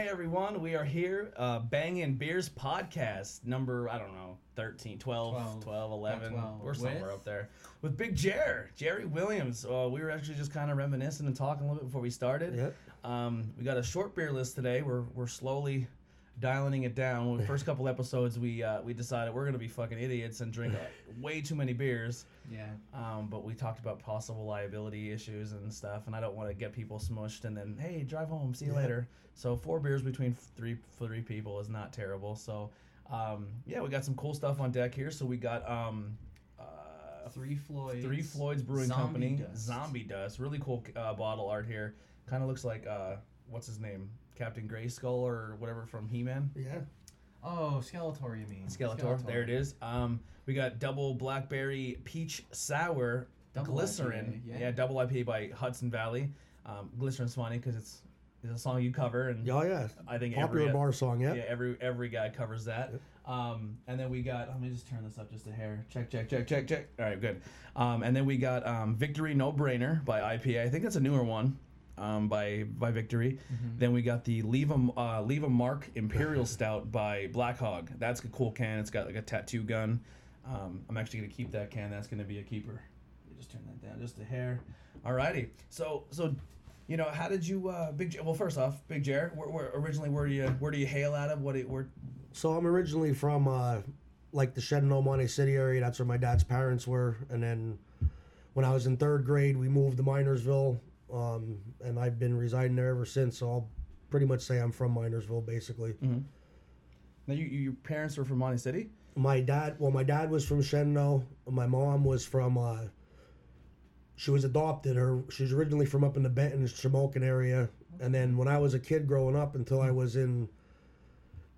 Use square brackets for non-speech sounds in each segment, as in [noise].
Hey everyone, we are here, uh, Bangin' Beers podcast, number, I don't know, 13, 12, 12, 12. 11. 12. We're somewhere With? up there. With Big Jer, Jerry Williams. Uh, we were actually just kind of reminiscing and talking a little bit before we started. Yep. Um, we got a short beer list today. We're, we're slowly dialing it down. The first [laughs] couple episodes, we uh, we decided we're going to be fucking idiots and drink uh, [laughs] way too many beers. Yeah. Um, but we talked about possible liability issues and stuff, and I don't want to get people smushed and then hey, drive home, see you Yeah. later. So four beers between three three people is not terrible. So um, yeah, we got some cool stuff on deck here. So we got um, uh, Three Floyds. Three Floyds Brewing Zombie Company, Dust. Zombie Dust, really cool uh, bottle art here. Kind of looks like uh, what's his name, Captain Grayskull or whatever from He Man. Yeah. Oh, Skeletor, you mean? Skeletor. There it is. Um, we got double blackberry peach sour Double glycerin. IPA, yeah. double IPA by Hudson Valley. Um, glycerin's funny because it's it's a song you cover, and Oh yeah. I think Popular every bar song. Yeah. yeah every every guy covers that. Um, and then we got let me just turn this up just a hair. Check check check check check. All right, good. Um, and then we got um, Victory No Brainer by IPA. I think that's a newer one. Um, by by Victory. Mm-hmm. Then we got the Leave a uh, Leave a Mark Imperial [laughs] Stout by Black Hog. That's a cool can. It's got like a tattoo gun. Um, I'm actually gonna keep that can. That's gonna be a keeper. Just turn that down just a hair. Alrighty. So so, you know, how did you uh, Big? J- well, first off, Big Jer, where, where originally where do you where do you hail out of? What do you, where? So I'm originally from uh, like the Shenandoah Mahanoy City area. That's where my dad's parents were. And then when I was in third grade, we moved to Minersville, um, and I've been residing there ever since. So I'll pretty much say I'm from Minersville, basically. Now, you, you, your parents were from Mahanoy City. My dad, well, my dad was from Shenandoah. My mom was from. Uh, she was adopted. Her she was originally from up in the Benton, Shamokin area. And then when I was a kid growing up, until I was in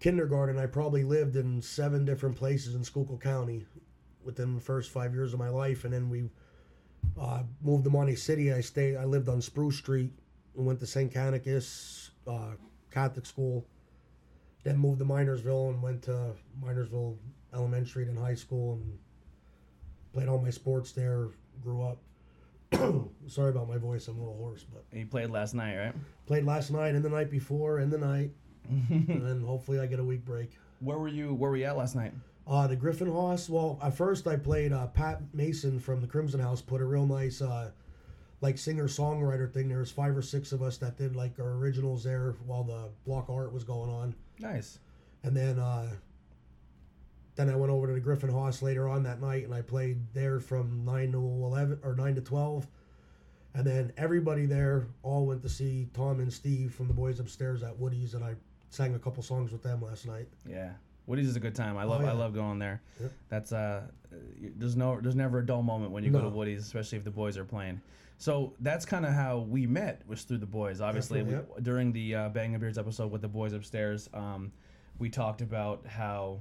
kindergarten, I probably lived in seven different places in Schuylkill County within the first five years of my life. And then we uh, moved to Mahanoy City. I stayed. I lived on Spruce Street and went to St. Canicus uh, Catholic school. Then moved to Minersville and went to Minersville Elementary and high school and played all my sports there. Grew up. [clears throat] Sorry about my voice. I'm a little hoarse, but And you played last night, right? played last night and the night before and the night, [laughs] and then hopefully I get a week break. Where were you? Where were you at last night? Uh, the Griffin House. Well, at first I played uh, Pat Mason from the Crimson House. Put a real nice, uh, like singer songwriter thing. There was five or six of us that did like our originals there while the block art was going on. Nice. And then, uh, then I went over to the Griffin House later on that night, and I played there from nine to eleven or nine to twelve. And then everybody there all went to see Tom and Steve from the Boys Upstairs at Woody's, and I sang a couple songs with them last night. Yeah. Woody's is a good time. I love Oh, yeah. I love going there. That's uh there's no there's never a dull moment when you go to Woody's, especially if the boys are playing. So that's kind of how we met was through the boys. Obviously, we, during the uh, Bangin' Beers episode with the boys upstairs, um, we talked about how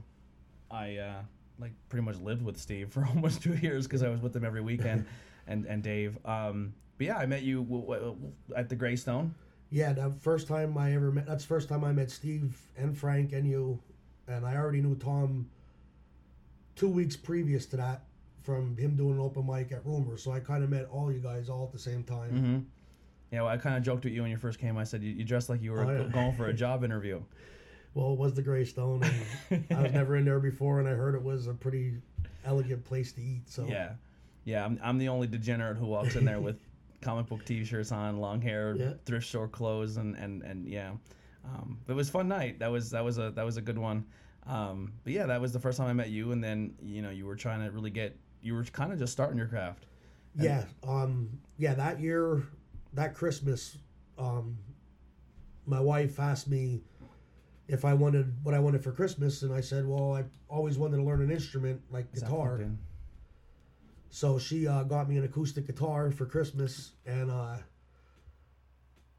I uh, like pretty much lived with Steve [laughs] for almost two years because I was with him every weekend, [laughs] and and Dave. Um, but yeah, I met you w- w- at the Greystone. Yeah, the first time I ever met. That's the first time I met Steve and Frank and you, and I already knew Tom. Two weeks previous to that, from him doing an open mic at Rumor, so I kind of met all you guys all at the same time. Mm-hmm. Yeah, well, I kind of joked with you when you first came. I said you, you dressed like you were Oh, yeah. going for a job interview. [laughs] Well, it was the Greystone, and I was never in there before, and I heard it was a pretty elegant place to eat. So Yeah, yeah. I'm, I'm the only degenerate who walks in there with [laughs] comic book T-shirts on, long hair, Yeah. thrift store clothes, and and and yeah. Um, but it was a fun night. That was that was a that was a good one. Um, but yeah, that was the first time I met you, and then you know you were trying to really get you were kind of just starting your craft. yeah, um, yeah. That year, that Christmas, um, my wife asked me if I wanted what I wanted for Christmas, and I said, well, I always wanted to learn an instrument like guitar. So she uh, got me an acoustic guitar for Christmas, and uh,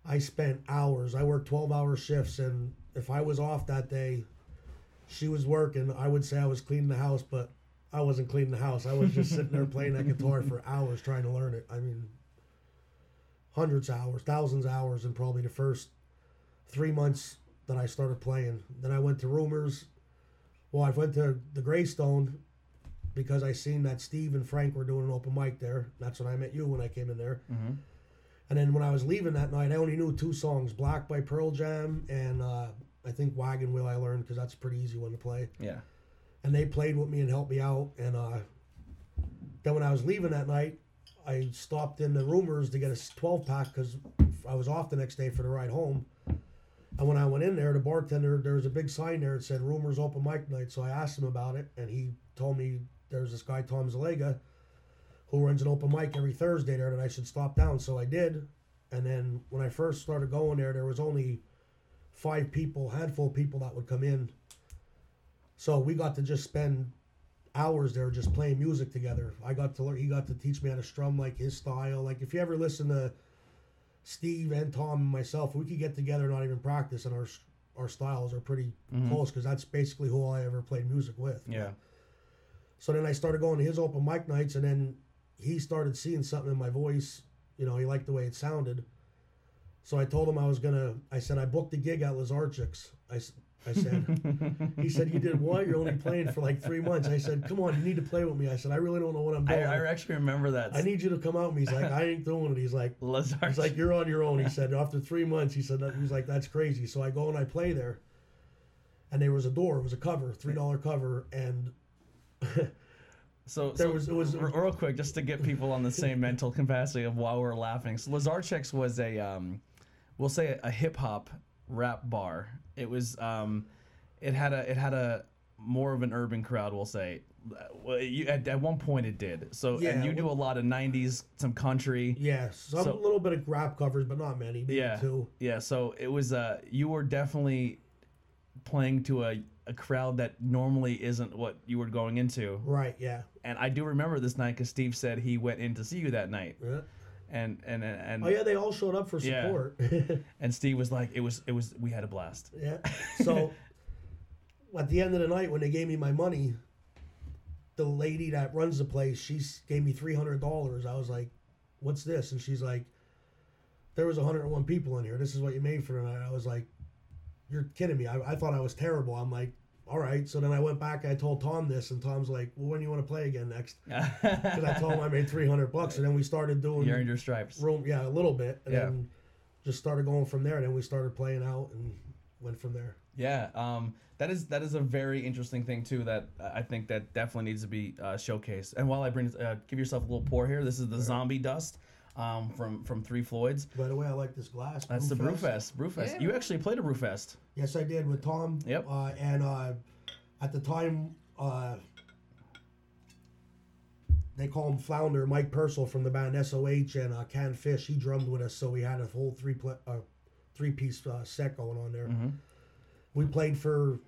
I spent hours. I worked twelve hour shifts, and if I was off that day, she was working. I would say I was cleaning the house, but I wasn't cleaning the house. I was just sitting there playing that guitar for hours trying to learn it. I mean, hundreds of hours, thousands of hours, in probably the first three months that I started playing. Then I went to Rumors. Well, I went to the Greystone because I seen that Steve and Frank were doing an open mic there. That's when I met you when I came in there. Mhm. And then when I was leaving that night, I only knew two songs: "Black" by Pearl Jam and uh, I think "Wagon Wheel." I learned because that's a pretty easy one to play. Yeah. And they played with me and helped me out. And uh, then when I was leaving that night, I stopped in the Rumors to get a 12 pack because I was off the next day for the ride home. And when I went in there, the bartender, there was a big sign there that said Rumors Open Mic Night. So I asked him about it, and he told me there's this guy, Tom Zalega, who runs an open mic every Thursday there that I should stop down. So I did. And then when I first started going there, there was only five people, handful of people that would come in. So we got to just spend hours there just playing music together. I got to learn. He got to teach me how to strum like his style. Like if you ever listen to Steve and Tom and myself, we could get together and not even practice, and our our styles are pretty Mhm. close because that's basically who I ever played music with. Yeah. So then I started going to his open mic nights, and then he started seeing something in my voice. You know, he liked the way it sounded. So I told him I was gonna. I said I booked a gig at Lazarchik's. I said. he said you did what? You're only playing for like three months. I said, come on, you need to play with me. I said I really don't know what I'm doing. I actually remember that. I need you to come out. And he's like, I ain't doing it. He's like, Lazar. He's like, you're on your own. He said, after three months, he said, that, he's like, that's crazy. So I go and I play there. And there was a door. It was a cover, $3 cover. And [laughs] So, There so was- it was- real quick, just to get people on the same mental [laughs] capacity of while we're laughing. So Lazarchik's was a, um, we'll say a hip hop rap bar. It was, um, it had a, it had a more of an urban crowd. We'll say. Well, you, at, at one point it did. So and you do a lot of '90s, some country. yeah, some So- little bit of rap covers, but not many. Maybe Yeah. two. Yeah, so it was uh you were definitely playing to a, a crowd that normally isn't what you were going into. Right, yeah. And I do remember this night because Steve said he went in to see you that night, yeah. and and and and, Oh, yeah, they all showed up for Yeah. support. [laughs] and Steve was like, it was it was we had a blast. yeah. [laughs] So at the end of the night, when they gave me my money, the lady that runs the place, she gave me $300. I was like, what's this? And she's like, there was 101 people in here. This is what you made for tonight. I was like, you're kidding me. I, I thought I was terrible. I'm like, all right. So then I went back. I told Tom this, and Tom's like, well, when do you want to play again next? [laughs] Because I told him I made 300 bucks, and then we started doing you earned your stripes. room, yeah, a little bit, and Yeah. then just started going from there. And Then we started playing out and went from there. Yeah, um, that is that is a very interesting thing too. That I think that definitely needs to be uh, showcased. And while I bring, uh, give yourself a little pour here. This is the Zombie Dust um, from from Three Floyds. By the way, I like this glass. That's the Brewfest. Brewfest. Brewfest. Yeah, you actually played a Brewfest. Yes, I did with Tom. Yep. Uh, and uh, at the time, uh, they call him Flounder, Mike Purcell from the band SOH and uh, Can Fish. He drummed with us, so we had a whole three pla- uh, three piece uh, set going on there. Mhm. We played for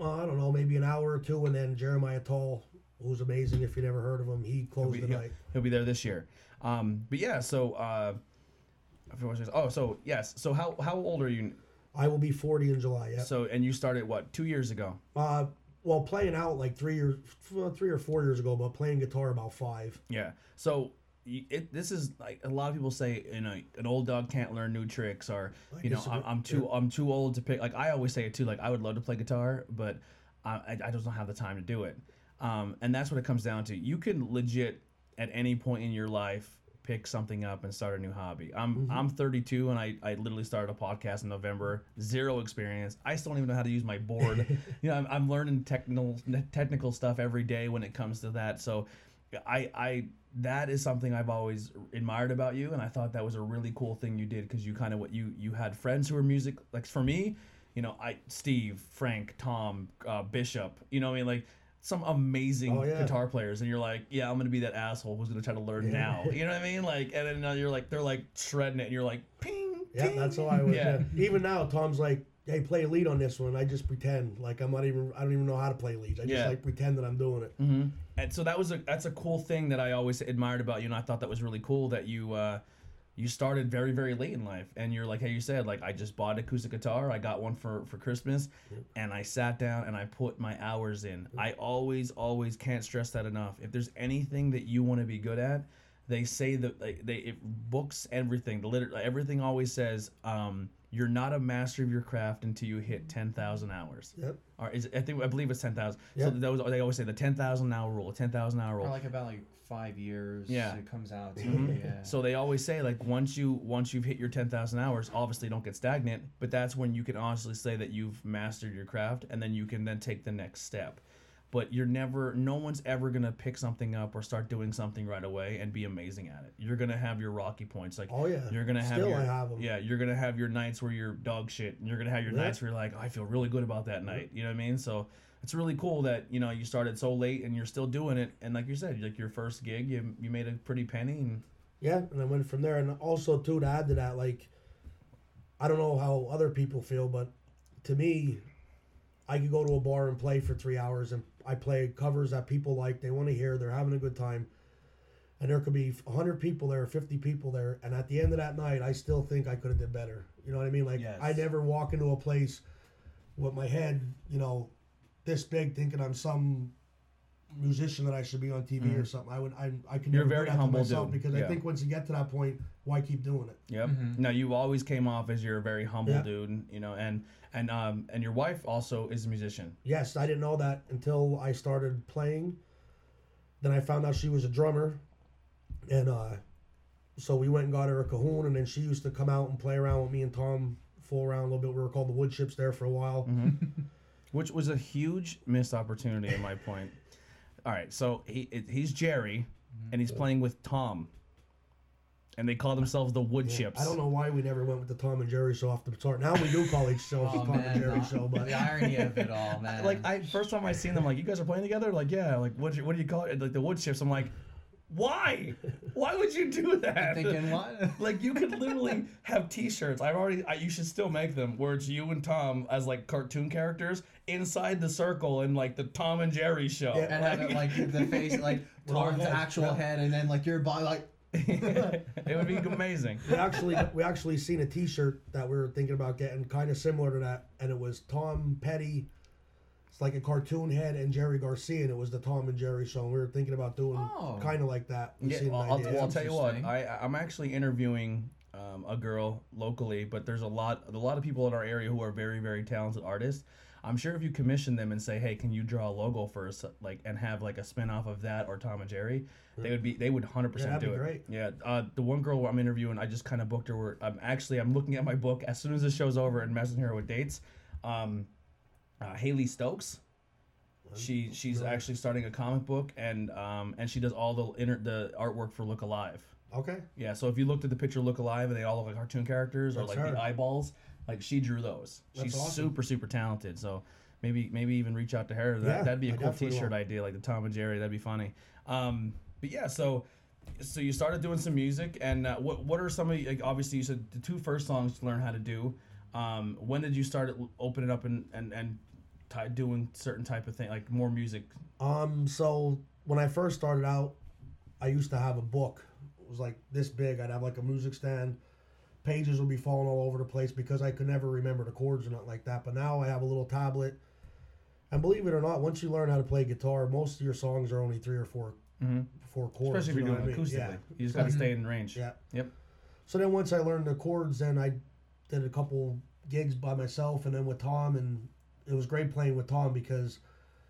uh, I don't know, maybe an hour or two, and then Jeremiah Tall, who's amazing. If you never heard of him, he closed be- the he'll- night. He'll be there this year. Um, but yeah, so uh, I forget what I was- oh, so yes. So how how old are you? I will be 40 in July. Yeah. So and you started what two years ago? Uh, well, playing out like three years, three or four years ago, but playing guitar about five. Yeah. So it, this is like a lot of people say, you know, an old dog can't learn new tricks, or you know. I'm, I'm too I'm too old to pick. Like I always say it too. Like I would love to play guitar, but I, I, I just don't have the time to do it. Um, and that's what it comes down to. You can legit at any point in your life pick something up and start a new hobby. I'm Mm-hmm. I'm 32 and I, I literally started a podcast in November. Zero experience. I still don't even know how to use my board. [laughs] you know, I'm, I'm learning technical technical stuff every day when it comes to that. So I I that is something I've always admired about you, and I thought that was a really cool thing you did because you kind of what you you had friends who were music like for me, you know, I Steve, Frank, Tom, uh, Bishop, you know, what I mean like some amazing Oh, yeah. guitar players, and you're like, yeah, I'm gonna be that asshole who's gonna try to learn Yeah. now, you know what I mean? [laughs] Like, and then now you're like, they're like shredding it, and you're like, ping, Yeah, that's how I was. Yeah. Yeah. Even now, Tom's like, "Hey, play a lead on this one." I just pretend like I'm not even. I don't even know how to play leads. I just like pretend that I'm doing it. hmm And so that was a that's a cool thing that I always admired about you, and I thought that was really cool that you uh, you started very very late in life, and you're like hey you said like I just bought an acoustic guitar, I got one for for Christmas, and I sat down and I put my hours in. I always always can't stress that enough. If there's anything that you want to be good at, they say that like, they it, books everything the liter- everything always says um, you're not a master of your craft until you hit 10,000 hours. Yep. Or is it, I think I believe it's 10,000. So Yep. that was, they always say the 10,000 hour rule, 10,000 hour For rule. like about like five years. Yeah. It comes out to Mhm. yeah. So they always say like once you once you've hit your 10,000 hours, obviously don't get stagnant, but that's when you can honestly say that you've mastered your craft and then you can then take the next step. But you're never no one's ever going to pick something up or start doing something right away and be amazing at it. You're going to have your rocky points like Oh yeah. You're gonna have Still, your, I have 'em. Yeah, you're gonna have your nights where you're dog shit, and you're gonna have your Yeah. nights where you're like, oh, I feel really good about that night. You know what I mean? So it's really cool that you know you started so late and you're still doing it. And like you said, like your first gig, you you made a pretty penny. And Yeah, and I went from there. And also too to add to that, like I don't know how other people feel, but to me, I could go to a bar and play for three hours, and I play covers that people like, they want to hear, they're having a good time, and there could be hundred people there, fifty people there, and at the end of that night, I still think I could have did better. You know what I mean? Like Yes. I never walk into a place with my head, you know, this big, thinking I'm some musician that I should be on TV or something. I would, I, I can Mm-hmm. You're never do very that to humble myself dude. because Yeah. I think once you get to that point, why keep doing it? yep. Mhm. Now you always came off as you're a very humble Yeah. dude. You know, and and um and your wife also is a musician. Yes, I didn't know that until I started playing. Then I found out she was a drummer, and uh, so we went and got her a cajon, and then she used to come out and play around with me and Tom, fool around a little bit. We were called the Wood Chips there for a while. [laughs] which was a huge missed opportunity at my point. All right, so he it, he's Jerry, and he's playing with Tom, and they call themselves the Wood Chips. I don't know why we never went with the Tom and Jerry show off the start. Now we do call each show Oh the Tom man, and Jerry the, show, but [laughs] the irony of it all, [laughs] man. Like I first time I seen them, like you guys are playing together. Like yeah, like what what do you call it? Like the Wood Chips. I'm like, why? Why would you do that? thinking what? [laughs] Like you could literally have T-shirts. I've already. I, you should still make them where it's you and Tom as like cartoon characters inside the circle in like the Tom and Jerry show. Yeah. and have it like the face like [laughs] Tom's actual yeah. head, and then like your body like. [laughs] it would be amazing. we actually we actually seen a T-shirt that we were thinking about getting, kind of similar to that, and it was Tom Petty. It's like a cartoon head and Jerry Garcia, and it was the Tom and Jerry show. And we were thinking about doing Oh. kind of like that. We Yeah, seen an well, I'll, well, I'll tell you what, I, I'm actually interviewing um, a girl locally, but there's a lot a lot of people in our area who are very very talented artists. I'm sure if you commission them and say, "Hey, can you draw a logo for us?" like and have like a spin off of that or Tom and Jerry, they would be they would 100 Yeah, percent that'd do be it. great. Yeah, uh, the one girl I'm interviewing, I just kind of booked her. Where I'm actually I'm looking at my book as soon as this show's over and messaging her with dates. Um, uh, Haley Stokes. She she's actually starting a comic book and um and she does all the inner the artwork for Look Alive. Okay. Yeah, so if you looked at the picture Look Alive and they all look like cartoon characters or That's like her. the eyeballs, like she drew those. That's She's awesome. super super talented. So maybe maybe even reach out to her. That Yeah, that'd be a I cool definitely T-shirt will. idea, like the Tom and Jerry. That'd be funny. Um, but yeah, so so you started doing some music, and uh, what what are some of the, like obviously you said the two first songs to learn how to do. Um, when did you start opening up and and and ty- doing certain type of thing like more music? Um. So when I first started out, I used to have a book. It was like this big. I'd have like a music stand. Pages would be falling all over the place because I could never remember the chords or nothing like that. But now I have a little tablet. And believe it or not, once you learn how to play guitar, most of your songs are only three or 4 Mhm. four chords. Especially if you're doing it acoustically, Yeah. you just got to stay in range. Yeah. Yep. So then once I learned the chords, then I did a couple gigs by myself, and then with Tom, and it was great playing with Tom because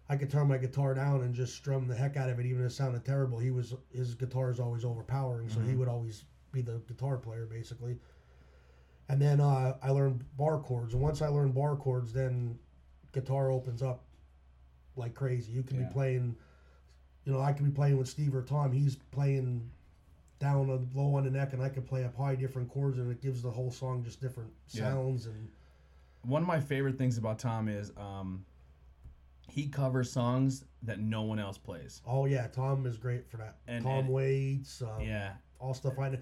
I could turn my guitar down and just strum the heck out of it, even if it sounded terrible. He was his guitar is always overpowering, so he would always be the guitar player basically. And then uh, I learned bar chords, and once I learned bar chords, then guitar opens up like crazy. You can Yeah. be playing, you know, I could be playing with Steve or Tom. He's playing down a low on the neck, and I could play up high different chords, and it gives the whole song just different Yeah. sounds. And One of my favorite things about Tom is um, he covers songs that no one else plays. oh yeah, Tom is great for that. And- Tom and- Waits, um, Yeah. all stuff I.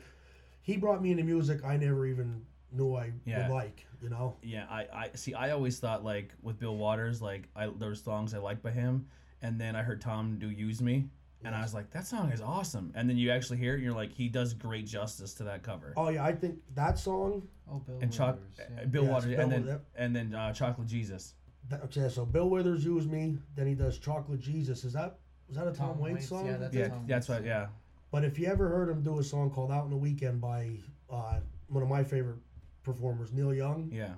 He brought me into music I never even knew I Yeah. would like. You know, Yeah, I, I see. I always thought like with Bill Waters, like I there were songs I liked by him, and then I heard Tom do "Use Me," and I was like, that song is awesome. And then you actually hear it, and you're like, he does great justice to that cover. oh yeah, I think that song. Oh, Bill and Choc- Withers, uh, yeah. Bill Yeah, Waters, Bill and then Withers. and then uh, Chocolate Jesus. That, yeah, so Bill Withers used me. Then he does Chocolate Jesus. Is that is that a Tom, Tom Waits Waits, song? yeah, that's- Yeah, Tom that's Waits, what. Yeah, But if you ever heard him do a song called "Out in the Weekend" by uh, one of my favorite performers, Neil Young. Yeah.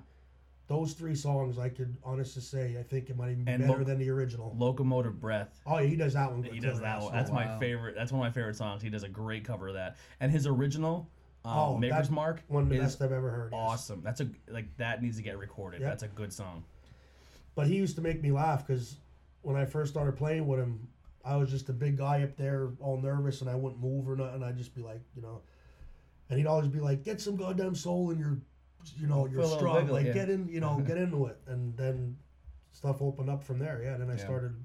Those three songs, I could honestly say, I think it might even be And better Lo- than the original. Locomotive Breath. Oh, yeah, he does that one. good He does that one. That's my wow. favorite. That's one of my favorite songs. He does a great cover of that. And his original, um, Oh, Maker's Mark, One of the best I've ever heard. yes. awesome. That's a like that needs to get recorded. Yep. That's a good song. But he used to make me laugh because when I first started playing with him, I was just a big guy up there, all nervous, and I wouldn't move or nothing. I'd just be like, you know, and he'd always be like, "Get some goddamn soul in your, you know, Feel your a strong. wiggle, like yeah. get in, you know, [laughs] get into it." And then stuff opened up from there. Yeah. Then I Yeah. started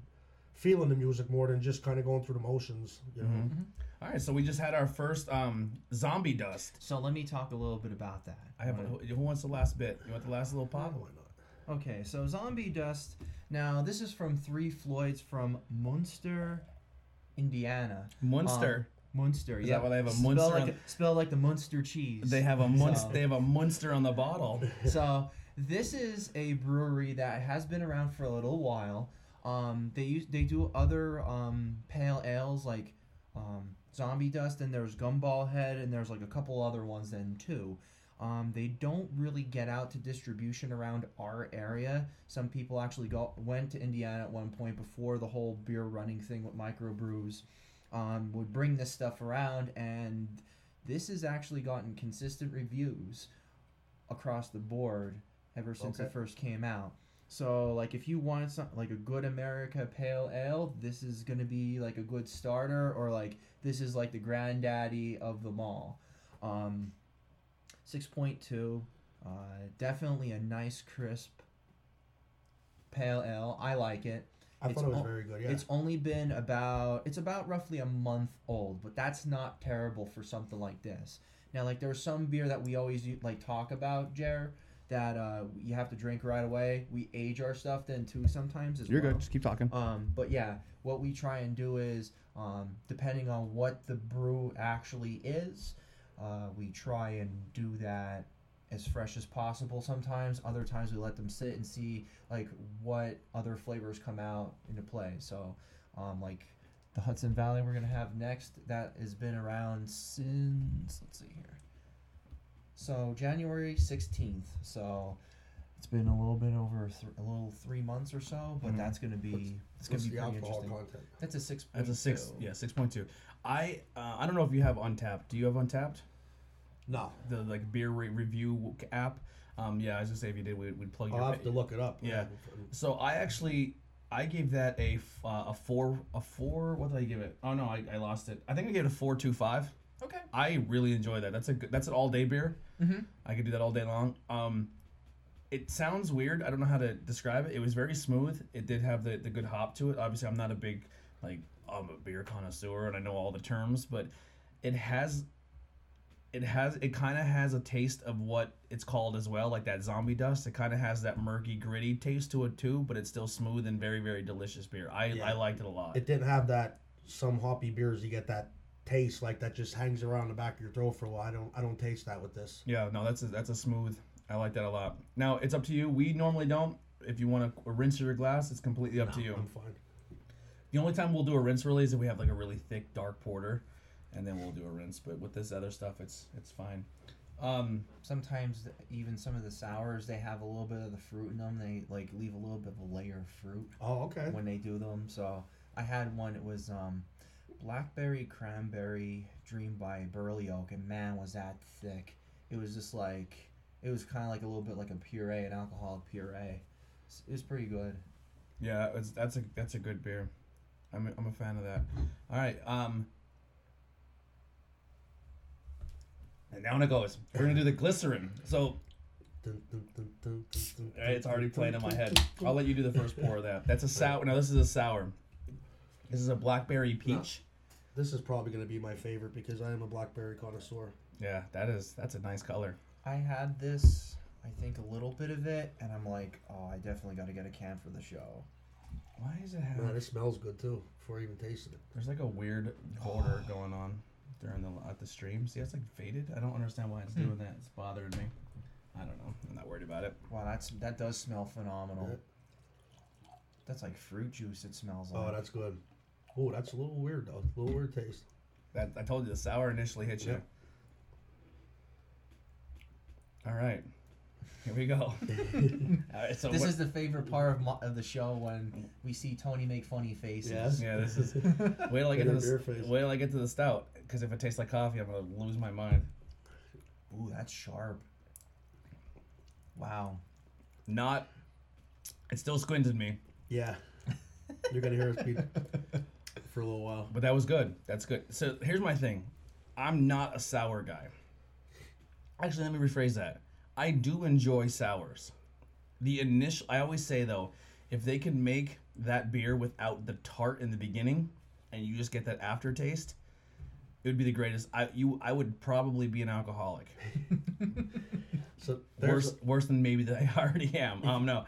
feeling the music more than just kind of going through the motions. You know. Mhm. All right, so we just had our first um, zombie dust. So let me talk a little bit about that. I have. Wanna- Who, who wants the last bit? You want the last little pop? Why not? Okay, so Zombie Dust. Now, this is from Three Floyds from Munster, Indiana. Munster. Munster, Is yeah. that why they have a spell Munster Like a, spell like the Munster cheese. they have a Munster. So- They have a Munster on the bottle. [laughs] so this is a brewery that has been around for a little while. Um, they use they do other um, pale ales like um, Zombie Dust and there's Gumball Head and there's like a couple other ones then too. Um, they don't really get out to distribution around our area. Some people actually go went to Indiana at one point before the whole beer running thing with microbrews. Um, would bring this stuff around, and this has actually gotten consistent reviews across the board ever since Okay. it first came out. So, like, if you wanted something like a good America Pale Ale, this is gonna be like a good starter, or like this is like the granddaddy of them all. Um, Six point two, uh, definitely a nice crisp pale ale. I like it. I It's thought it was all- very good. Yeah. It's only been about it's about roughly a month old, but that's not terrible for something like this. Now, like there's some beer that we always like talk about, Jer, that uh, you have to drink right away. We age our stuff then too sometimes as You're well. Good. Just keep talking. Um, but yeah, what we try and do is, um, depending on what the brew actually is, uh, we try and do that as fresh as possible. Sometimes, other times we let them sit and see like what other flavors come out into play. So, um, like the Hudson Valley we're gonna have next, that has been around since let's see here. So January sixteenth. So. It's been a little bit over th- a little three months or so, but Mhm. that's gonna be it's gonna be pretty alcohol interesting. content? That's a six. That's a six. Yeah, six point two. I uh, I don't know if you have Untappd. Do you have Untappd? No, The like beer re- review app. Um, yeah, I was gonna say if you did, we'd, we'd plug your. I'll have to look it up. Yeah. So I actually I gave that a f- uh, a four a four. What did I give it? Oh no, I, I lost it. I think I gave it a four two five. Okay. I really enjoy that. That's a good, that's an all day beer. Mhm. I could do that all day long. Um, it sounds weird. I don't know how to describe it. It was very smooth. It did have the, the good hop to it. Obviously, I'm not a big like I'm a beer connoisseur and I know all the terms, but it has it has it kind of has a taste of what it's called as well, like that zombie dust. It kind of has that murky, gritty taste to it too, but it's still smooth and very, very delicious beer. I Yeah. I liked it a lot. It didn't have that. Some hoppy beers, you get that taste like that just hangs around the back of your throat for a while. I don't. I don't taste that with this. Yeah, no, that's a, that's a smooth. I like that a lot. Now it's up to you. We normally don't. If you want to rinse your glass, it's completely up to you. I'm fine. The only time we'll do a rinse really is if we have like a really thick dark porter, and then we'll do a rinse. But with this other stuff, it's it's fine. Um, Sometimes th- even some of the sours they have a little bit of the fruit in them. They like leave a little bit of a layer of fruit Oh, okay. when they do them. So I had one. It was um, blackberry cranberry dream by Burley Oak, and man, was that thick. It was just like it was kind of like a little bit like a puree, an alcoholic puree. It's- It was pretty good. yeah, it's, that's a that's a good beer. I'm a, I'm a fan of that. All right. Um, and down it goes. We're gonna do the glycerin. So uh, it's already playing in my head. dun, dun. I'll let you do the first pour of that. That's a sour. Now this is a sour. This is a blackberry peach. This is probably going to be my favorite because I am a blackberry connoisseur. Yeah, that is that's a nice color. I had this, I think, a little bit of it, and I'm like, oh, I definitely got to get a can for the show. Why is it have? Man, it smells good too before even tasting it. There's like a weird border going on during the at the stream. See, it's like faded. I don't understand why it's Hmm. doing that. It's bothering me. I don't know. I'm not worried about it. Wow, that's that does smell phenomenal. Yeah. That's like fruit juice. It smells Oh, that's good. Oh, that's a little weird though. A little weird taste. That I told you the sour initially hit you. Yeah. All right. Here we go. [laughs] All right, so this is the favorite part of, mo- of the show when we see Tony make funny faces. Yes. yeah. This is [laughs] wait till I get to Beer- the face. wait till I get to the stout because if it tastes like coffee, I'm gonna lose my mind. Ooh, that's sharp. Wow. Not. It still squinted me, Yeah. You're gonna hear us beat for a little while. but that was good. That's good. So here's my thing. I'm not a sour guy. Actually, let me rephrase that. I do enjoy sours. The initial, I always say though, if they can make that beer without the tart in the beginning, and you just get that aftertaste, it would be the greatest. I you, I would probably be an alcoholic. [laughs] So Worse, worse than maybe that [laughs] I already am. Um, no.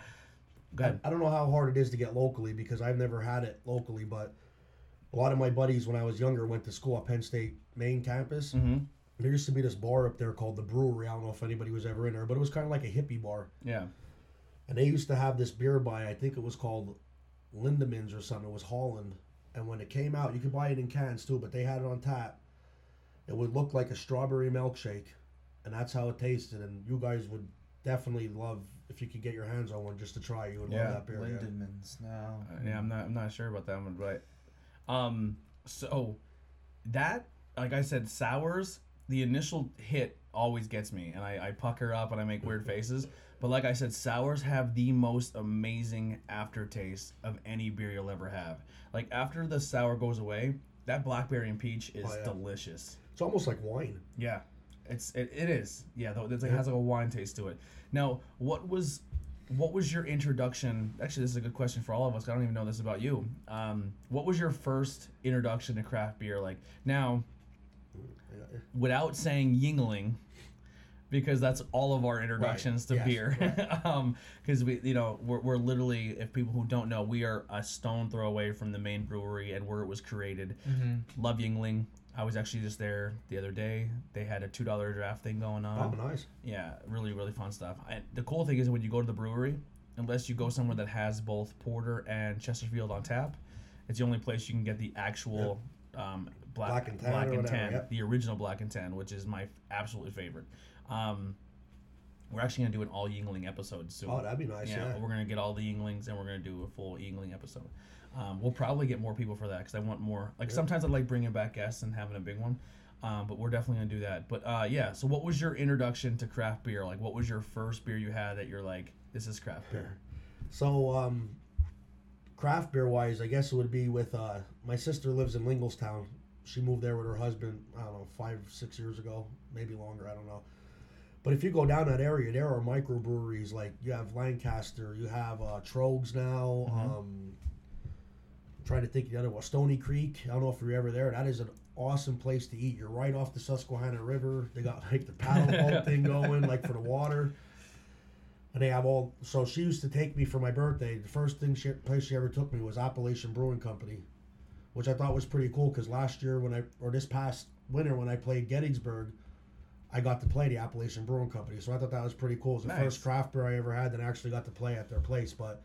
Go I. I don't know how hard it is to get locally because I've never had it locally, but a lot of my buddies when I was younger went to school at Penn State main campus. Mm-hmm. There used to be this bar up there called the Brewery. I don't know if anybody was ever in there, but it was kind of like a hippie bar. Yeah. And they used to have this beer by, I think it was called Lindemans or something. It was Holland. And when it came out, you could buy it in cans too, but they had it on tap. It would look like a strawberry milkshake. And that's how it tasted. And you guys would definitely love, if you could get your hands on one just to try, you would Yeah. love that beer. yeah. Lindemans now. Uh, yeah, I'm not. I'm not sure about that one, but um, so that, like I said, sours. The initial hit always gets me, and I, I pucker up and I make weird faces. But like I said, sours have the most amazing aftertaste of any beer you'll ever have. Like after the sour goes away, that blackberry and peach is Oh, yeah. delicious. It's almost like wine. Yeah, it's it, it is. Yeah, though it like, has like a wine taste to it. Now, what was what was your introduction? Actually, this is a good question for all of us. I don't even know this about you. Um, what was your first introduction to craft beer? Like now, without saying Yuengling, because that's all of our introductions to yes, beer. [laughs] um, because we, you know, we're, we're literally, if people who don't know, we are a stone throw away from the main brewery and where it was created. Mm-hmm. Love Yuengling. I was actually just there the other day. They had a two dollar draft thing going Oh, on. nice. Yeah, really, really fun stuff. And the cool thing is when you go to the brewery, unless you go somewhere that has both porter and Chesterfield on tap, it's the only place you can get the actual um, black, Black and tan black and whatever, tan, yep. the original black and tan, which is my absolutely favorite. Um, we're actually gonna do an all Yuengling episode soon. Oh, that'd be nice. yeah, Yeah. we're gonna get all the Yuenglings and we're gonna do a full Yuengling episode. Um, we'll probably get more people for that because I want more. Like sometimes I like bringing back guests and having a big one. Um, but we're definitely gonna do that. But uh, yeah, so what was your introduction to craft beer? Like, what was your first beer you had that you're like, this is craft beer? So, um, craft beer wise, I guess it would be with uh, my sister lives in Linglestown. She moved there with her husband. I don't know, five, six years ago, maybe longer. I don't know. But if you go down that area, there are microbreweries like you have Lancaster, you have uh, Troegs now. Um, trying to think of the other one, Stony Creek. I don't know if you're ever there. That is an awesome place to eat. You're right off the Susquehanna River. They got [laughs] like the paddle boat thing going, like for the water. And they have all. So she used to take me for my birthday. The first thing she, place she ever took me was Appalachian Brewing Company, which I thought was pretty cool because last year when I or this past winter when I played Gettysburg, I got to play the Appalachian Brewing Company. So I thought that was pretty cool. It was the Nice. first craft beer I ever had that I actually got to play at their place. But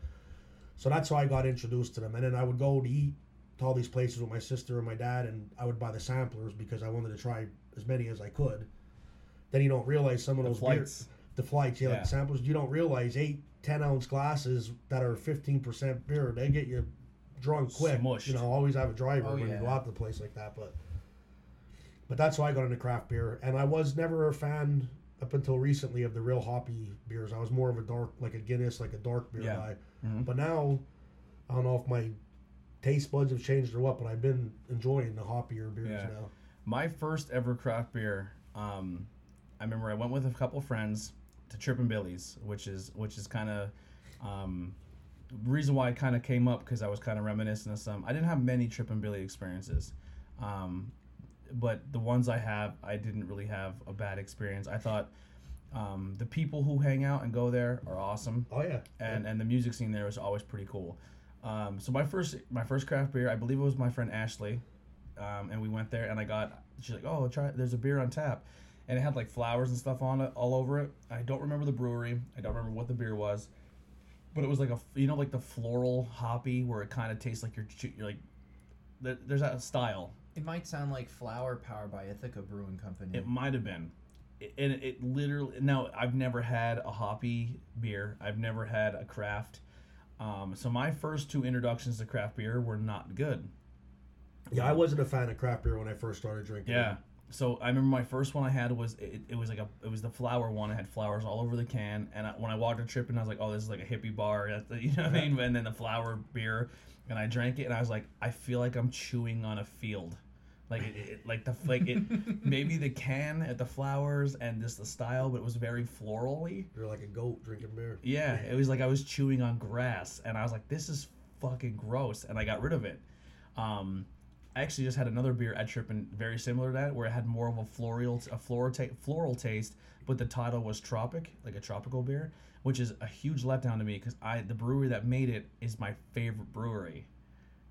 so that's how I got introduced to them. And then I would go to eat to all these places with my sister and my dad, and I would buy the samplers because I wanted to try as many as I could. Then you don't realize some of The those flights. beers, the flights, yeah, like the samples. You don't realize eight, 10 ounce glasses that are fifteen percent beer, they get you drunk quick. Smushed. You know, always have a driver Oh, when you go out to the place like that. But but that's how I got into craft beer, and I was never a fan up until recently of the real hoppy beers. I was more of a dark, like a Guinness, like a dark beer Yeah. guy. Mhm. But now, I don't know if my taste buds have changed or what, but I've been enjoying the hoppier beers Yeah. now. My first ever craft beer. Um, I remember I went with a couple friends to Trippin' Billy's, which is which is kind of um, reason why it kind of came up because I was kind of reminiscent of some. I didn't have many Trippin' Billy experiences, um, but the ones I have, I didn't really have a bad experience. I thought um, the people who hang out and go there are awesome Oh yeah, and and the music scene there is always pretty cool. Um, so my first my first craft beer, I believe it was my friend Ashley, um, and we went there and I got she's like, oh, try there's a beer on tap, and it had like flowers and stuff on it all over it. I don't remember the brewery. I don't remember what the beer was, but it was like a you know like the floral hoppy where it kind of tastes like you're, you're like there- there's that style. It might sound like Flower Power by Ithaca Brewing Company. It might have been. and it literally now I've never had a hoppy beer. I've never had a craft. Um, so my first two introductions to craft beer were not good. Yeah, I wasn't a fan of craft beer when I first started drinking. Yeah. So I remember my first one I had was it, it was like a it was the flower one. It had flowers all over the can, and I, when I walked a trip, and I was like, oh, this is like a hippie bar. That's the- [laughs] You know what I mean? And then the flower beer, and I drank it, and I was like, I feel like I'm chewing on a field, like it, it like the like it [laughs] maybe the can at the flowers and just the style, but it was very florally. You're like a goat drinking beer. Yeah, it was like I was chewing on grass, and I was like, "This is fucking gross," and I got rid of it. Um, I actually just had another beer at Trip and very similar to that, where it had more of a floral, a floral, ta- floral taste, but the title was Tropic, like a tropical beer, which is a huge letdown to me because I the brewery that made it is my favorite brewery.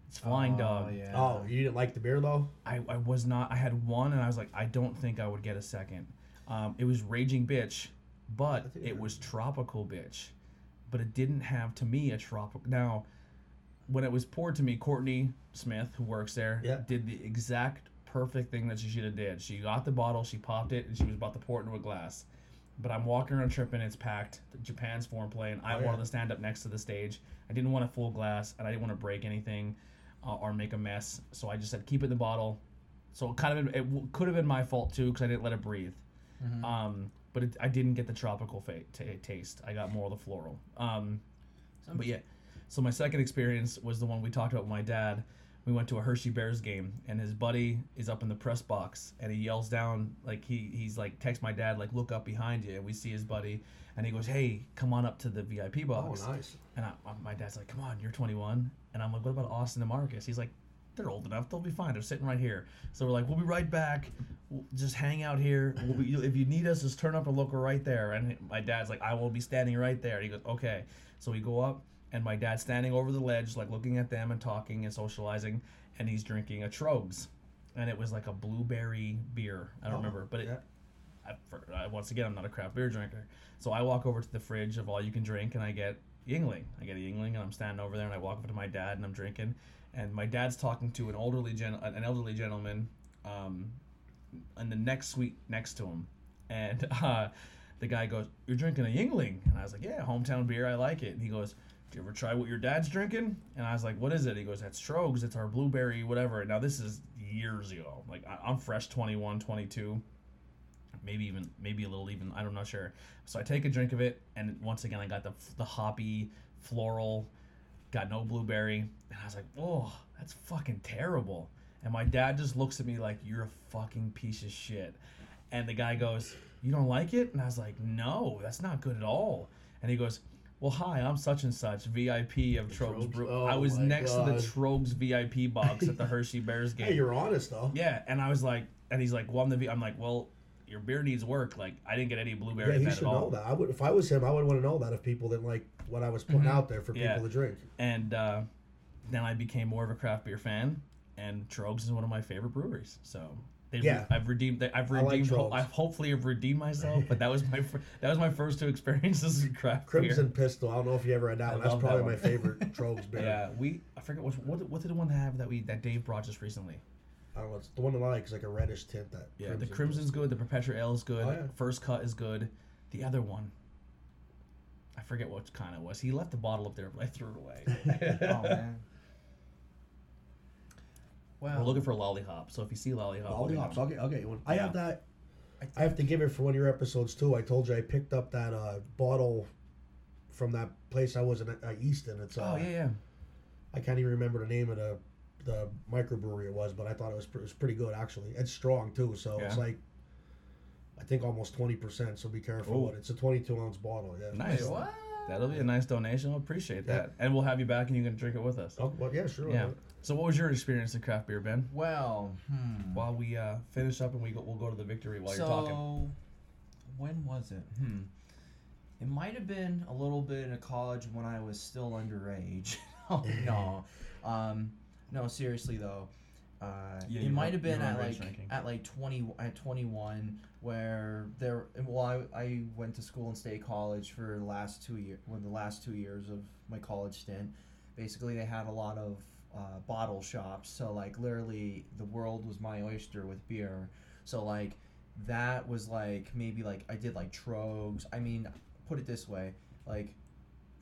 It's Flying Oh, Dog. yeah. Oh, you didn't like the beer though? I, I was not. I had one, and I was like, I don't think I would get a second. Um, it was Raging Bitch, but it was Tropical Bitch, but it didn't have to me a tropical. Now, when it was poured to me, Courtney Smith, who works there, Yeah. did the exact perfect thing that she should have did. She got the bottle, she popped it, and she was about to pour it into a glass. But I'm walking around tripping, it's packed. Japan's form playing. I Oh, yeah. wanted to stand up next to the stage. I didn't want a full glass, and I didn't want to break anything uh, or make a mess. So I just said, keep it in the bottle. So it kind of it w- could have been my fault too because I didn't let it breathe. Um, but it, I didn't get the tropical fa- ta taste. I got more of the floral. Um, but yeah, so my second experience was the one we talked about with my dad. We went to a Hershey Bears game, and his buddy is up in the press box, and he yells down like he he's like text my dad like look up behind you, and we see his buddy, and he goes, hey, come on up to the VIP box. Oh, box. nice. And I, my dad's like, "Come on, you're 21." And I'm like, "What about Austin and Marcus?" He's like, "They're old enough. They'll be fine. They're sitting right here." So we're like, "We'll be right back. We'll just hang out here. We'll be, if you need us, just turn up and look right there." And my dad's like, "I will be standing right there." And he goes, "Okay." So we go up, and my dad's standing over the ledge, like looking at them and talking and socializing, and he's drinking a Troegs, and it was like a blueberry beer. I don't Oh, remember, but it, yeah. I, for, I, once again, I'm not a craft beer drinker. So I walk over to the fridge of all you can drink and I get Yuengling. I get a Yuengling and I'm standing over there and I walk over to my dad and I'm drinking. And my dad's talking to an elderly gen- an elderly gentleman um, in the next suite next to him. And [laughs] uh, the guy goes, You're drinking a Yuengling? And I was like, Yeah, hometown beer. I like it. And he goes, you ever try what your dad's drinking? And I was like, What is it? He goes, That's Strogs. It's our blueberry, whatever. Now, this is years ago. Like, I- I'm fresh 21, 22 maybe even maybe a little even I'm not know sure. So I take a drink of it, and once again I got the the hoppy floral, got no blueberry, and I was like, oh, that's fucking terrible. And my dad just looks at me like you're a fucking piece of shit. And the guy goes, you don't like it? And I was like, no, that's not good at all. And he goes. Well, hi, I'm such and such, VIP of Troegs Troegs? Brew. Oh I was next to the God. Troegs VIP box at the [laughs] Hershey Bears game. Hey, you're honest though. Yeah, and I was like, and he's like, well, I'm the. V-. I'm like, well, your beer needs work. Like, I didn't get any blueberry Yeah, he should at all. know that. I would, if I was him, I would want to know that if people didn't like what I was putting out there for Mm-hmm. Yeah. people to drink. And uh, then I became more of a craft beer fan, and Troegs is one of my favorite breweries. So. They've Yeah. I've redeemed. I've I like redeemed. ho-. I hopefully have redeemed myself, but that was my fir- [laughs] that was my first two experiences in craft Crimson beer. Pistol. I don't know if you ever had that I one. That's love that probably one. my favorite [laughs] Troegs beer. Yeah, we. I forget what what what did the one have that we that Dave brought just recently. I don't know. It's the one that I like is like a reddish tint. That Yeah, the Crimson's good. The Perpetua Ale is good. Oh, yeah. First Cut is good. The other one, I forget what kind it was. He left the bottle up there, but I threw it away. [laughs] Oh man. Well, We're looking for lollipop. So if you see lollipop, let me know. Lollipops. I'll get, I'll get you one. I Yeah. have that. I have to give it for one of your episodes too. I told you I picked up that uh, bottle from that place I was in at uh, Easton. It's uh, Oh yeah, yeah. I can't even remember the name of the the microbrewery it was, but I thought it was pre- it was pretty good actually. It's strong too, so it's like I think almost twenty percent. So be careful. Ooh. with it. It's a twenty-two ounce bottle. Yeah. Nice. Wait, what? That'll be a nice donation. I'll appreciate Yeah. that, and we'll have you back, and you can drink it with us. Oh, well, yeah, sure. Yeah. So what was your experience in craft beer, Ben? Well, hmm. While we uh, finish up and we go, we'll go to the victory while so, you're talking. So, when was it? Hmm. It might have been a little bit in college when I was still underage. [laughs] oh no, [laughs] um, no, seriously though. Uh, Yeah, it might have been at like at like twenty at twenty one where there. Well, I, I went to school and state college for the last two year, well, the last two years of my college stint. Basically, they had a lot of uh, bottle shops. So like literally, the world was my oyster with beer. So like that was like maybe like I did like Troegs. I mean, put it this way, like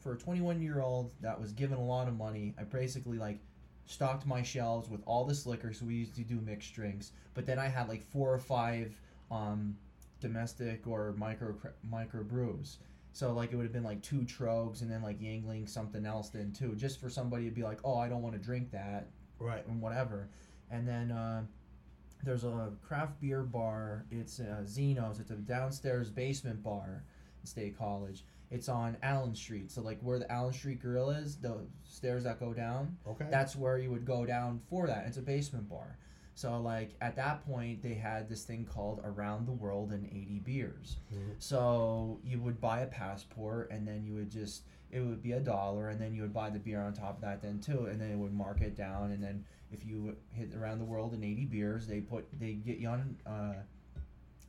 for a 21 year old that was given a lot of money, I basically like stocked my shelves with all this liquor. So we used to do mixed drinks, but then I had like four or five um, domestic or micro micro brews. So like it would have been like two troegs and then like Yuengling something else then too, just for somebody to be like, oh, I don't want to drink that Right. and whatever. And then uh, there's a craft beer bar. It's uh, Zeno's. It's a downstairs basement bar in State College. It's on Allen Street. So like where the Allen Street Grill is, the stairs that go down, Okay. that's where you would go down for that. It's a basement bar. So like at that point they had this thing called Around the World in 80 beers. Mhm. So you would buy a passport and then you would just it would be a dollar and then you would buy the beer on top of that then too and then it would mark it down and then if you hit around the world in 80 beers they put they get you on uh,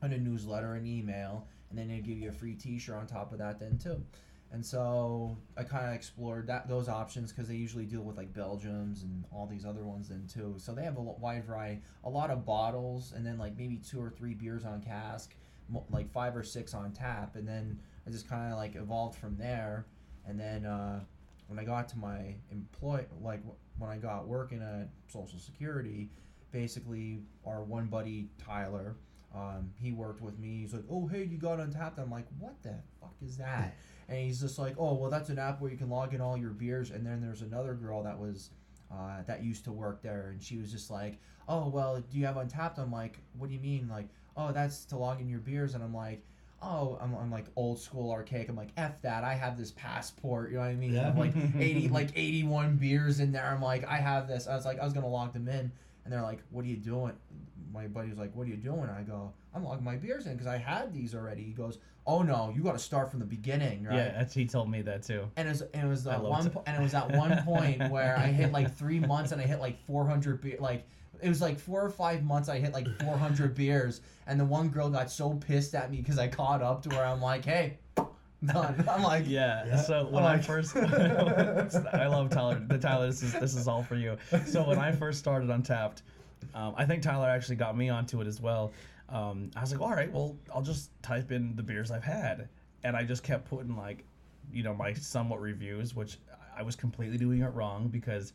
on a newsletter and email and then they give you a free t-shirt on top of that then too and so i kind of explored that those options because they usually deal with like belgiums and all these other ones then too. So they have a wide variety a lot of bottles and then like maybe two or three beers on cask like five or six on tap. And then i just kind of like evolved from there. And then uh, when i got to my employ like when i got working at social security basically our one buddy tyler um, he worked with me. He's like oh hey you got Untappd i'm like what the fuck is that [laughs] and he's just like oh well that's an app where you can log in all your beers. And then there's another girl that was uh, that used to work there and she was just like oh well do you have Untappd? I'm like what do you mean? Like oh that's to log in your beers. And i'm like oh i'm, I'm like old school archaic. I'm like f that i have this passport. You know what i mean? Yeah. I'm like [laughs] 80 like 81 beers in there. I'm like i have this. I was like i was gonna log them in. And they're like what are you doing my buddy was like what are you doing i go i'm logging my beers in because i had these already he goes oh no you got to start from the beginning right Yeah, that's, he told me that too. and it was, and it was one po- and it was at one point [laughs] where I hit like three months and I hit like 400 beer like it was like four or five months I hit like 400 beers and the one girl got so pissed at me because I caught up to where I'm like hey [laughs] done I'm like Yeah. Yeah. So when Oh I [laughs] first, I love Tyler. The Tyler, this is this is all for you. So when I first started Untappd, um, I think Tyler actually got me onto it as well. Um, I was like, all right, well, I'll just type in the beers I've had, and I just kept putting like, you know, my somewhat reviews, which I was completely doing it wrong because.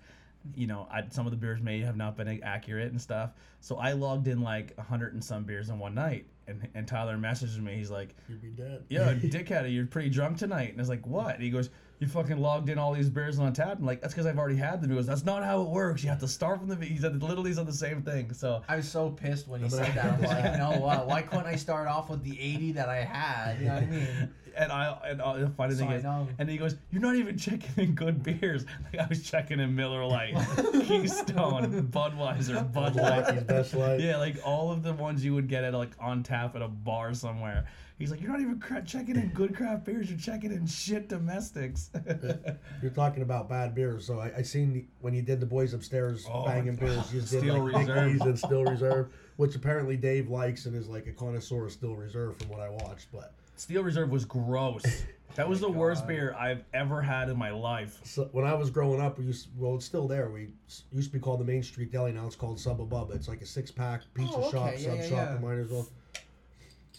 You know, I, some of the beers may have not been accurate and stuff. So I logged in like a hundred and some beers in one night, and and Tyler messages me. He's like, You'd be dead. yo, [laughs] dickhead, you're pretty drunk tonight. And I was like, what? And he goes, you fucking logged in all these beers on tap. I'm like, that's because I've already had them. He goes, that's not how it works. You have to start from the. He said literally said the same thing. So I was so pissed when he Remember said that? that. I'm like, you know [laughs] what? Why couldn't I start off with the 80 that I had? You know what I mean? [laughs] and I and uh, the funny So thing I is, know. and he goes, you're not even checking in good beers. [laughs] Like I was checking in Miller Lite, Keystone, Budweiser, Bud Light. Lucky's best life. Yeah, like all of the ones you would get at like on tap at a bar somewhere. He's like, you're not even cra- checking in good craft beers. You're checking in shit domestics. [laughs] You're talking about bad beers, so I, I seen the, when you did the boys upstairs Oh, Bangin' Beers, you just did Steel like Reserve. Dickies and Steel Reserve, which apparently Dave likes and is like a connoisseur of Steel Reserve from what I watched. But Steel Reserve was gross. [laughs] That was the worst beer I've ever had in my life. so, when I was growing up, we used well, it's still there. We used to be called the Main Street Deli. Now it's called Sub Above. It's like a six pack pizza Oh, okay. shop, Yeah, sub yeah, shop, yeah. and might as well.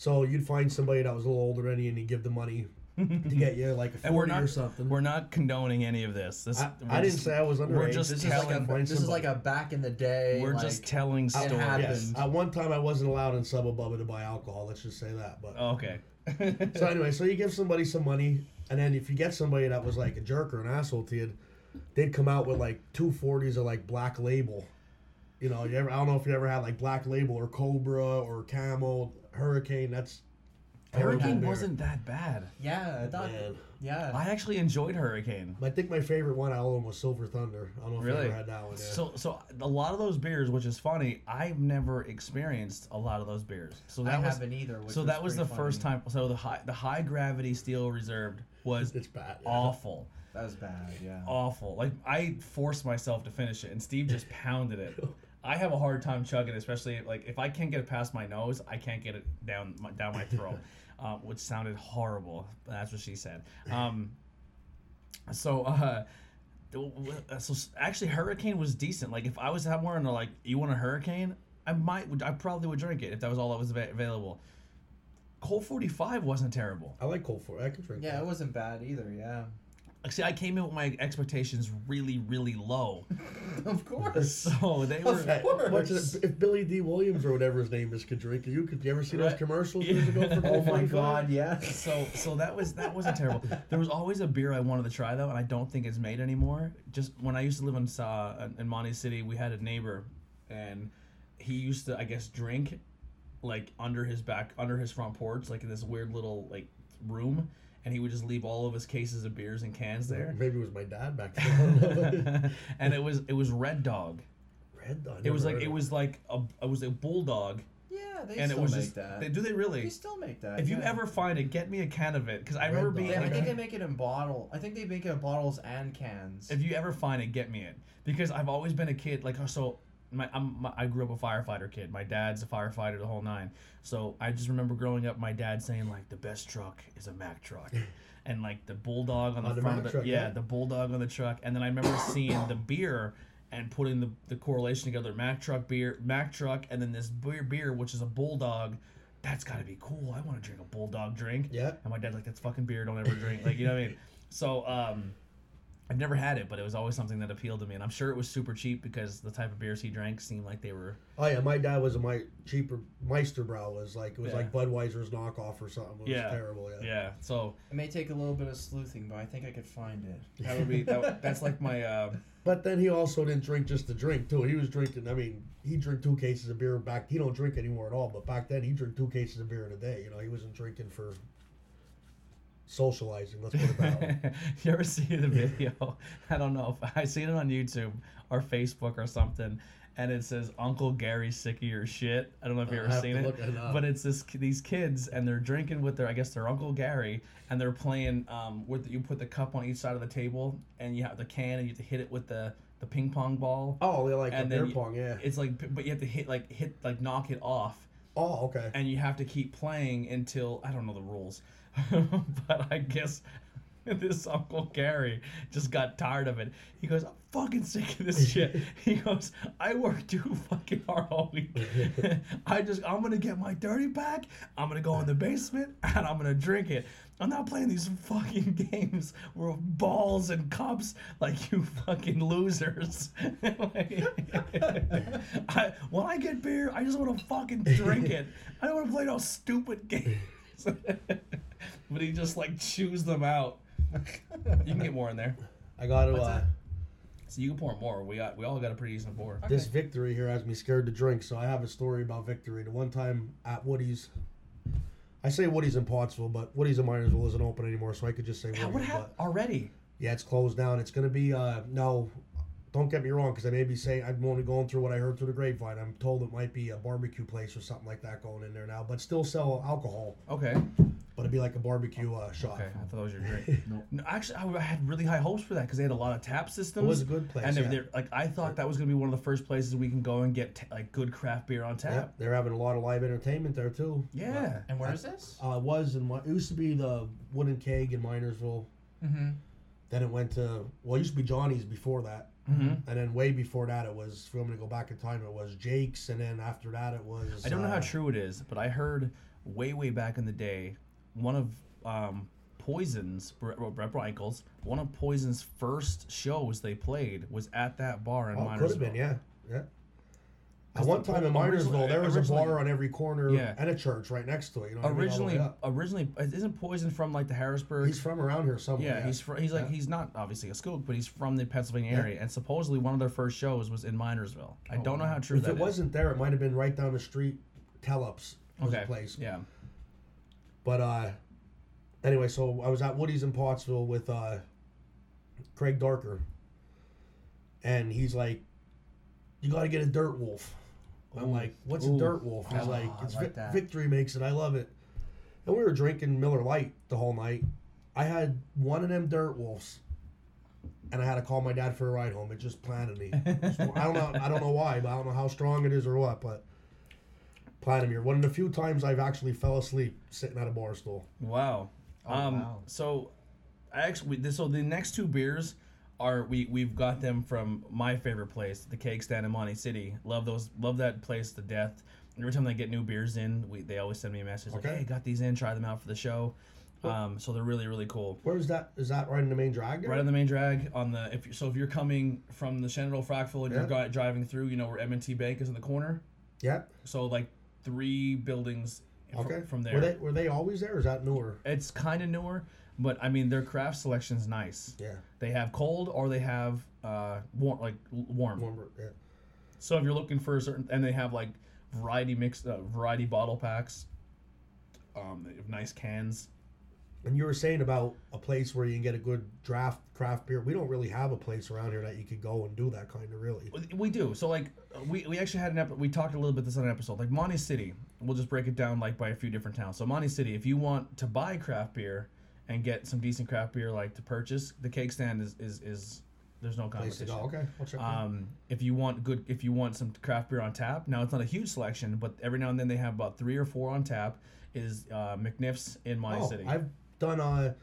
So you'd find somebody that was a little older than you, and you give the money [laughs] to get you like a And we're forty not or something. we're not condoning any of this. This I, we're I didn't just- say I was underage. we're just This is like a telling- Find this is like a back in the day. we're like, just telling stories. Yes, at one time I wasn't allowed in Sub Above to buy alcohol. Let's just say that. But Oh, okay. [laughs] so anyway, so you give somebody some money, and then if you get somebody that was like a jerk or an asshole to you, they'd come out with like two forties of like Black Label. You know, you ever I don't know if you ever had like Black Label or Cobra or Camel Hurricane. That's Hurricane horrible wasn't that bad. yeah, I thought, Man. yeah. I actually enjoyed Hurricane. I think my favorite one out of them was Silver Thunder. I don't know if Really? you ever had that one. Yeah. So, so a lot of those beers, which is funny, I've never experienced a lot of those beers. So I that was haven't either. Which so that was the pretty first funny. time. So the high the high gravity steel reserved was it's bad. yeah. awful, That was bad. Yeah. awful. Like I forced myself to finish it, and Steve just pounded it. [laughs] I have a hard time chugging, especially like if I can't get it past my nose, I can't get it down my, down my throat, uh, [laughs] which sounded horrible. That's what she said. Um, so, uh, so actually, Hurricane was decent. Like if I was somewhere and they're like, "You want a Hurricane?" I might, I probably would drink it if that was all that was ava- available. Colt 45 wasn't terrible. I like cold for I can drink. Yeah, that. it wasn't bad either. Yeah, Like, see, I came in with my expectations really, really low, [laughs] of course. so they Of were. Hey, course. what's it- if Billy Dee Williams or whatever his name is could drink, you could you ever see those commercials years ago for [laughs] oh my god, yes. So, so that was that wasn't terrible. There was always a beer I wanted to try though, and I don't think it's made anymore. Just when I used to live in uh, in Mahanoy City, we had a neighbor, and he used to, I guess, drink like under his back, under his front porch, like in this weird little like room, and he would just leave all of his cases of beers and cans there. [laughs] Maybe it was my dad back then. [laughs] and it was it was Red Dog. Red Dog. It was like heard it was like a it was a bulldog, Yeah, they and still it was make just that. they, do they really? They still make that. If you ever find it, get me a can of it because I Red remember Dog. being. They, I think they make it in bottle. I think they make it in bottles and cans. If you ever find it, get me it because I've always been a kid like oh, so. My, I'm, my I grew up a firefighter kid. My dad's a firefighter, the whole nine. So I just remember growing up, my dad saying like the best truck is a Mack truck, [laughs] and like the bulldog on the On front of the truck, yeah, yeah. the bulldog on the truck. And then I remember seeing the beer and putting the, the correlation together: Mack truck beer, Mack truck, and then this beer beer which is a bulldog. That's got to be cool. I want to drink a bulldog drink. Yeah. And my dad's like, that's fucking beer. Don't ever drink. Like, you know what I mean? [laughs] So, um, I've never had it, but it was always something that appealed to me. And I'm sure it was super cheap because the type of beers he drank seemed like they were. Oh yeah, my dad was a my cheaper Meister Brau was like it was Yeah. like Budweiser's knockoff or something. It was Yeah. terrible. Yeah. Yeah. So it may take a little bit of sleuthing, but I think I could find it. [laughs] that would be, that, that's like my, uh, But then he also didn't drink just to drink too. He was drinking. I mean, he drank two cases of beer back. He don't drink anymore at all. But back then, he drank two cases of beer in a day. You know, he wasn't drinking for socializing. Let's put it that way. [laughs] you ever see the video? [laughs] I don't know if I seen it on YouTube or Facebook or something, and it says Uncle Gary's sick of your shit. I don't know if you ever seen it, it but it's this these kids and they're drinking with their I guess their Uncle Gary, and they're playing um with you put the cup on each side of the table, and you have the can and you have to hit it with the the ping pong ball. Oh, they like And the then beer you- pong. Yeah. It's like, but you have to hit like hit like knock it off Oh, okay. and you have to keep playing until I don't know the rules, [laughs] but I guess this Uncle Gary just got tired of it. He goes, "I'm fucking sick of this shit." [laughs] he goes, "I work too fucking hard all week. [laughs] I just I'm gonna get my dirty pack. I'm gonna go in the basement and I'm gonna drink it." I'm not playing these fucking games with balls and cups like you fucking losers. Like, I, when I get beer, I just want to fucking drink it. I don't want to play no stupid games. [laughs] but he just like chews them out. You can get more in there, I got to. What's Uh, that? so you can pour more. We got we all got a pretty decent pour. This victory here has me scared to drink, so I have a story about victory. The one time at Woody's, I say Woody's in Pottsville, but Woody's in Minersville isn't open anymore, so I could just say Yeah, Woody's. what but- happened already? Yeah, it's closed down. It's going to be uh no. Don't get me wrong, because I may be saying I'm only going through what I heard through the grapevine. I'm told it might be a barbecue place or something like that going in there now, but still sell alcohol. Okay. But it'd be like a barbecue uh, shop. Okay, I thought that was your drink. [laughs] no, actually, I, I had really high hopes for that because they had a lot of tap systems. It was a good place. and they're, yeah. they're, like I thought that was gonna be one of the first places we can go and get t- like good craft beer on Yeah, tap. they're having a lot of live entertainment there too. Yeah. And where is this? Uh, it was in it used to be the Wooden Keg in Minersville. Mm-hmm. Then it went to well, it used to be Johnny's before that, hmm and then way before that it was. If I'm gonna go back in time, it was Jake's, and then after that it was. I don't know how uh, true it is, but I heard way way back in the day, one of um, Poison's Brett, Brett one of Poison's first shows they played was at that bar in Oh, Minersville. could have been, yeah, yeah. At one time in Minersville, there was a bar on every corner Yeah. and a church right next to it. You know, what I mean? All Originally, originally, isn't Poison from like the Harrisburg? he's from around here somewhere. yeah, he's fr- he's like Yeah. he's not obviously a skook, but he's from the Pennsylvania Yeah. area, and supposedly one of their first shows was in Minersville. I don't know how true If it is. wasn't there, it might have been right down the street. Tellups was okay, place. yeah, But uh, anyway, so I was at Woody's in Pottsville with uh, Craig Darker, and he's like, "You got to get a Dirt Wolf." I'm like, "What's Ooh. a Dirt Wolf?" He's Oh, like, I "It's like Vi- that. Victory makes it. I love it." And we were drinking Miller Lite the whole night. I had one of them Dirt Wolves, and I had to call my dad for a ride home. It just planted me. I don't know. I don't know why, but I don't know how strong it is or what, but. Planted me. One of the few times I've actually fell asleep sitting at a bar stool. wow. Oh, um, wow. so I actually this so the next two beers are we we've got them from my favorite place, the Cake Stand in Mahanoy City. Love those, love that place to death. Every time they get new beers in, we they always send me a message like, Okay. "Hey, got these in, try them out for the show." Um, so they're really really cool. Where is that? Is that right in the main drag? Right on the main drag on the if you so if you're coming from the Shenandoah Frackville and you're driving through, you know where M&T Bank is in the corner. Yep. So like three buildings Okay. from there. Were they were they always there? Or is that newer? It's kind of newer, but I mean their craft selection's nice. Yeah. They have cold or they have uh warm like warm. Warmer, yeah. So if you're looking for a certain and they have like variety mixed uh, variety bottle packs. Um, they have nice cans. And you were saying about a place where you can get a good draft craft beer. We don't really have a place around here that you could go and do that kind of really. We do. So like we, we actually had an episode. We talked a little bit this on an episode. Like Mahanoy City, we'll just break it down like by a few different towns. So Mahanoy City, if you want to buy craft beer and get some decent craft beer like to purchase, the cake stand is is, is there's no competition. Okay. Um, if you want good, if you want some craft beer on tap, now it's not a huge selection, but every now and then they have about three or four on tap. Is uh, McNiff's in my oh, City? I've done uh,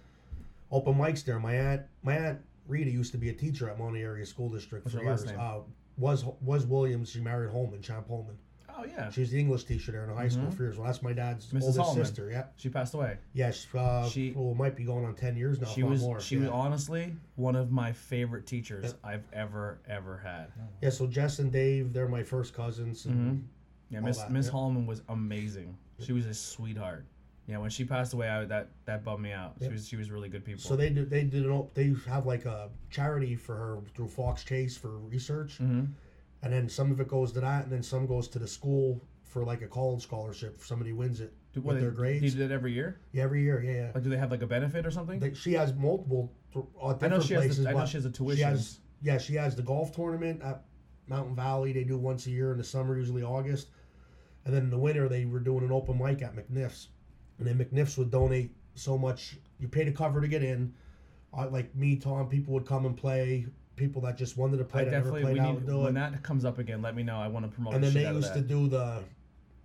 open mics there. My aunt, my aunt Rita used to be a teacher at Mahanoy Area School District What's for years. Uh, was was Williams? She married Holman, Champ Holman. Oh yeah, She's the English teacher there in the high school for years. Well, that's my dad's Mrs. oldest Holman. sister. Yeah. she passed away. Yes. Uh, She- well, might be going on ten years now. She if not was more. she yeah. was honestly one of my favorite teachers I've ever ever had. Yeah. So Jess and Dave, they're my first cousins. And Mm-hmm. Yeah, all Miss that, Miss yeah. Hallman was amazing. She was a sweetheart. Yeah, when she passed away, I, that that bummed me out. She Yep. was she was really good people. So they do they did an they have like a charity for her through Fox Chase for research, hmm and then some of it goes to that, and then some goes to the school for like a college scholarship if somebody wins it do, with what, their grades. They do that every year. Yeah, every year, yeah, yeah. Like, do they have like a benefit or something? They, she has multiple th- uh, I know she has. places. The, I know she has a she tuition. has yeah she has the golf tournament at Mountain Valley. They do once a year in the summer, usually August, and then in the winter they were doing an open mic at McNiff's, and then McNiff's would donate so much. You pay to cover to get in. Uh, like me, Tom, people would come and play. People that just wanted to play I that never definitely played we out need do when it. that comes up again. Let me know. I want to promote. And the then they used to do the.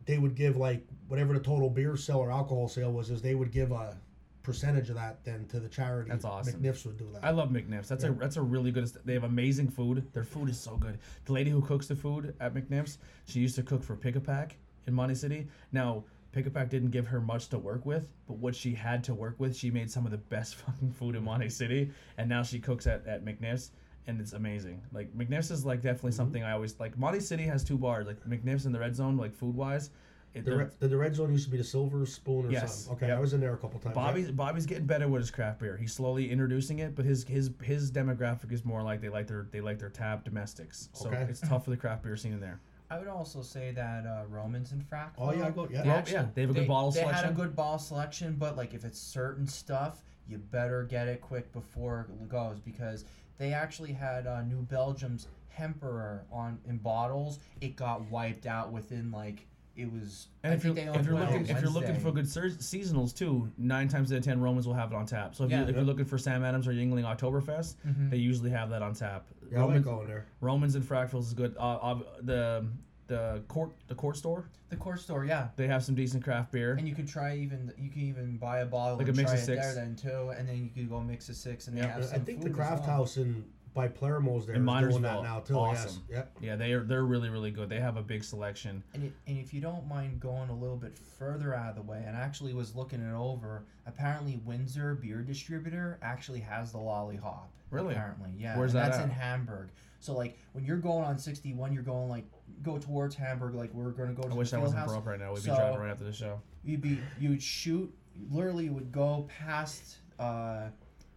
They would give like whatever the total beer sale or alcohol sale was, is they would give a percentage of that then to the charity. That's awesome. McNiff's would do that. I love McNiff's. That's a that's a really good. They have amazing food. Their food is so good. The lady who cooks the food at McNiff's, she used to cook for Pick a Pack in Mahanoy City. Now Pick a Pack didn't give her much to work with, but what she had to work with, she made some of the best [laughs] fucking food in Mahanoy City. And now she cooks at at McNiff's. And it's amazing. Like McNiff's is like definitely Mm-hmm. something I always like. Mahanoy City has two bars, like McNiff's and the Red Zone, like food wise. It, The, they're- red, the, the red zone used to be the silver spoon or Yes. something. Okay, Yep. I was in there a couple times. Bobby's Bobby's getting better with his craft beer. He's slowly introducing it, but his his his demographic is more like they like their they like their tap domestics. So Okay. it's tough for the craft beer scene in there. I would also say that uh, Romans and Frack. Oh yeah, go yeah. They Yeah, actually- yeah, they have a good bottle they had a good bottle selection, but like if it's certain stuff, you better get it quick before it goes because they actually had uh, New Belgium's Hemperor on in bottles. It got wiped out within like it was. And I if you're, think they if only you're looking if you're looking for good ser- seasonals too, nine times out of ten Romans will have it on tap. So if, Yeah. you, if you're Yep. looking for Sam Adams or Yuengling Oktoberfest, Mhm. they usually have that on tap. Yeah, I like Romans, going there. Romans and Frackville is good. Uh, uh, the the court the court store the court store, yeah. they have some decent craft beer. And you could try even you can even buy a bottle Like a and mix try of it six. there then too, and then you could go mix of six and Yeah. they have I some think the food as craft well. house in by Palermo's there In is doing Minersville, that now too. awesome. Yes. Yep. Yeah, they are they're really really good. They have a big selection. And, it, and if you don't mind going a little bit further out of the way, and I actually was looking it over, apparently Windsor Beer Distributor actually has the Lolly Hop. Really? Apparently, yeah. Where's and that That's at? in Hamburg. So like when you're going on 61, you're going like go towards Hamburg, like we're going to go to I the wish I wasn't house. broke right now. We'd be driving right after the show. You'd be you would shoot literally you would go past uh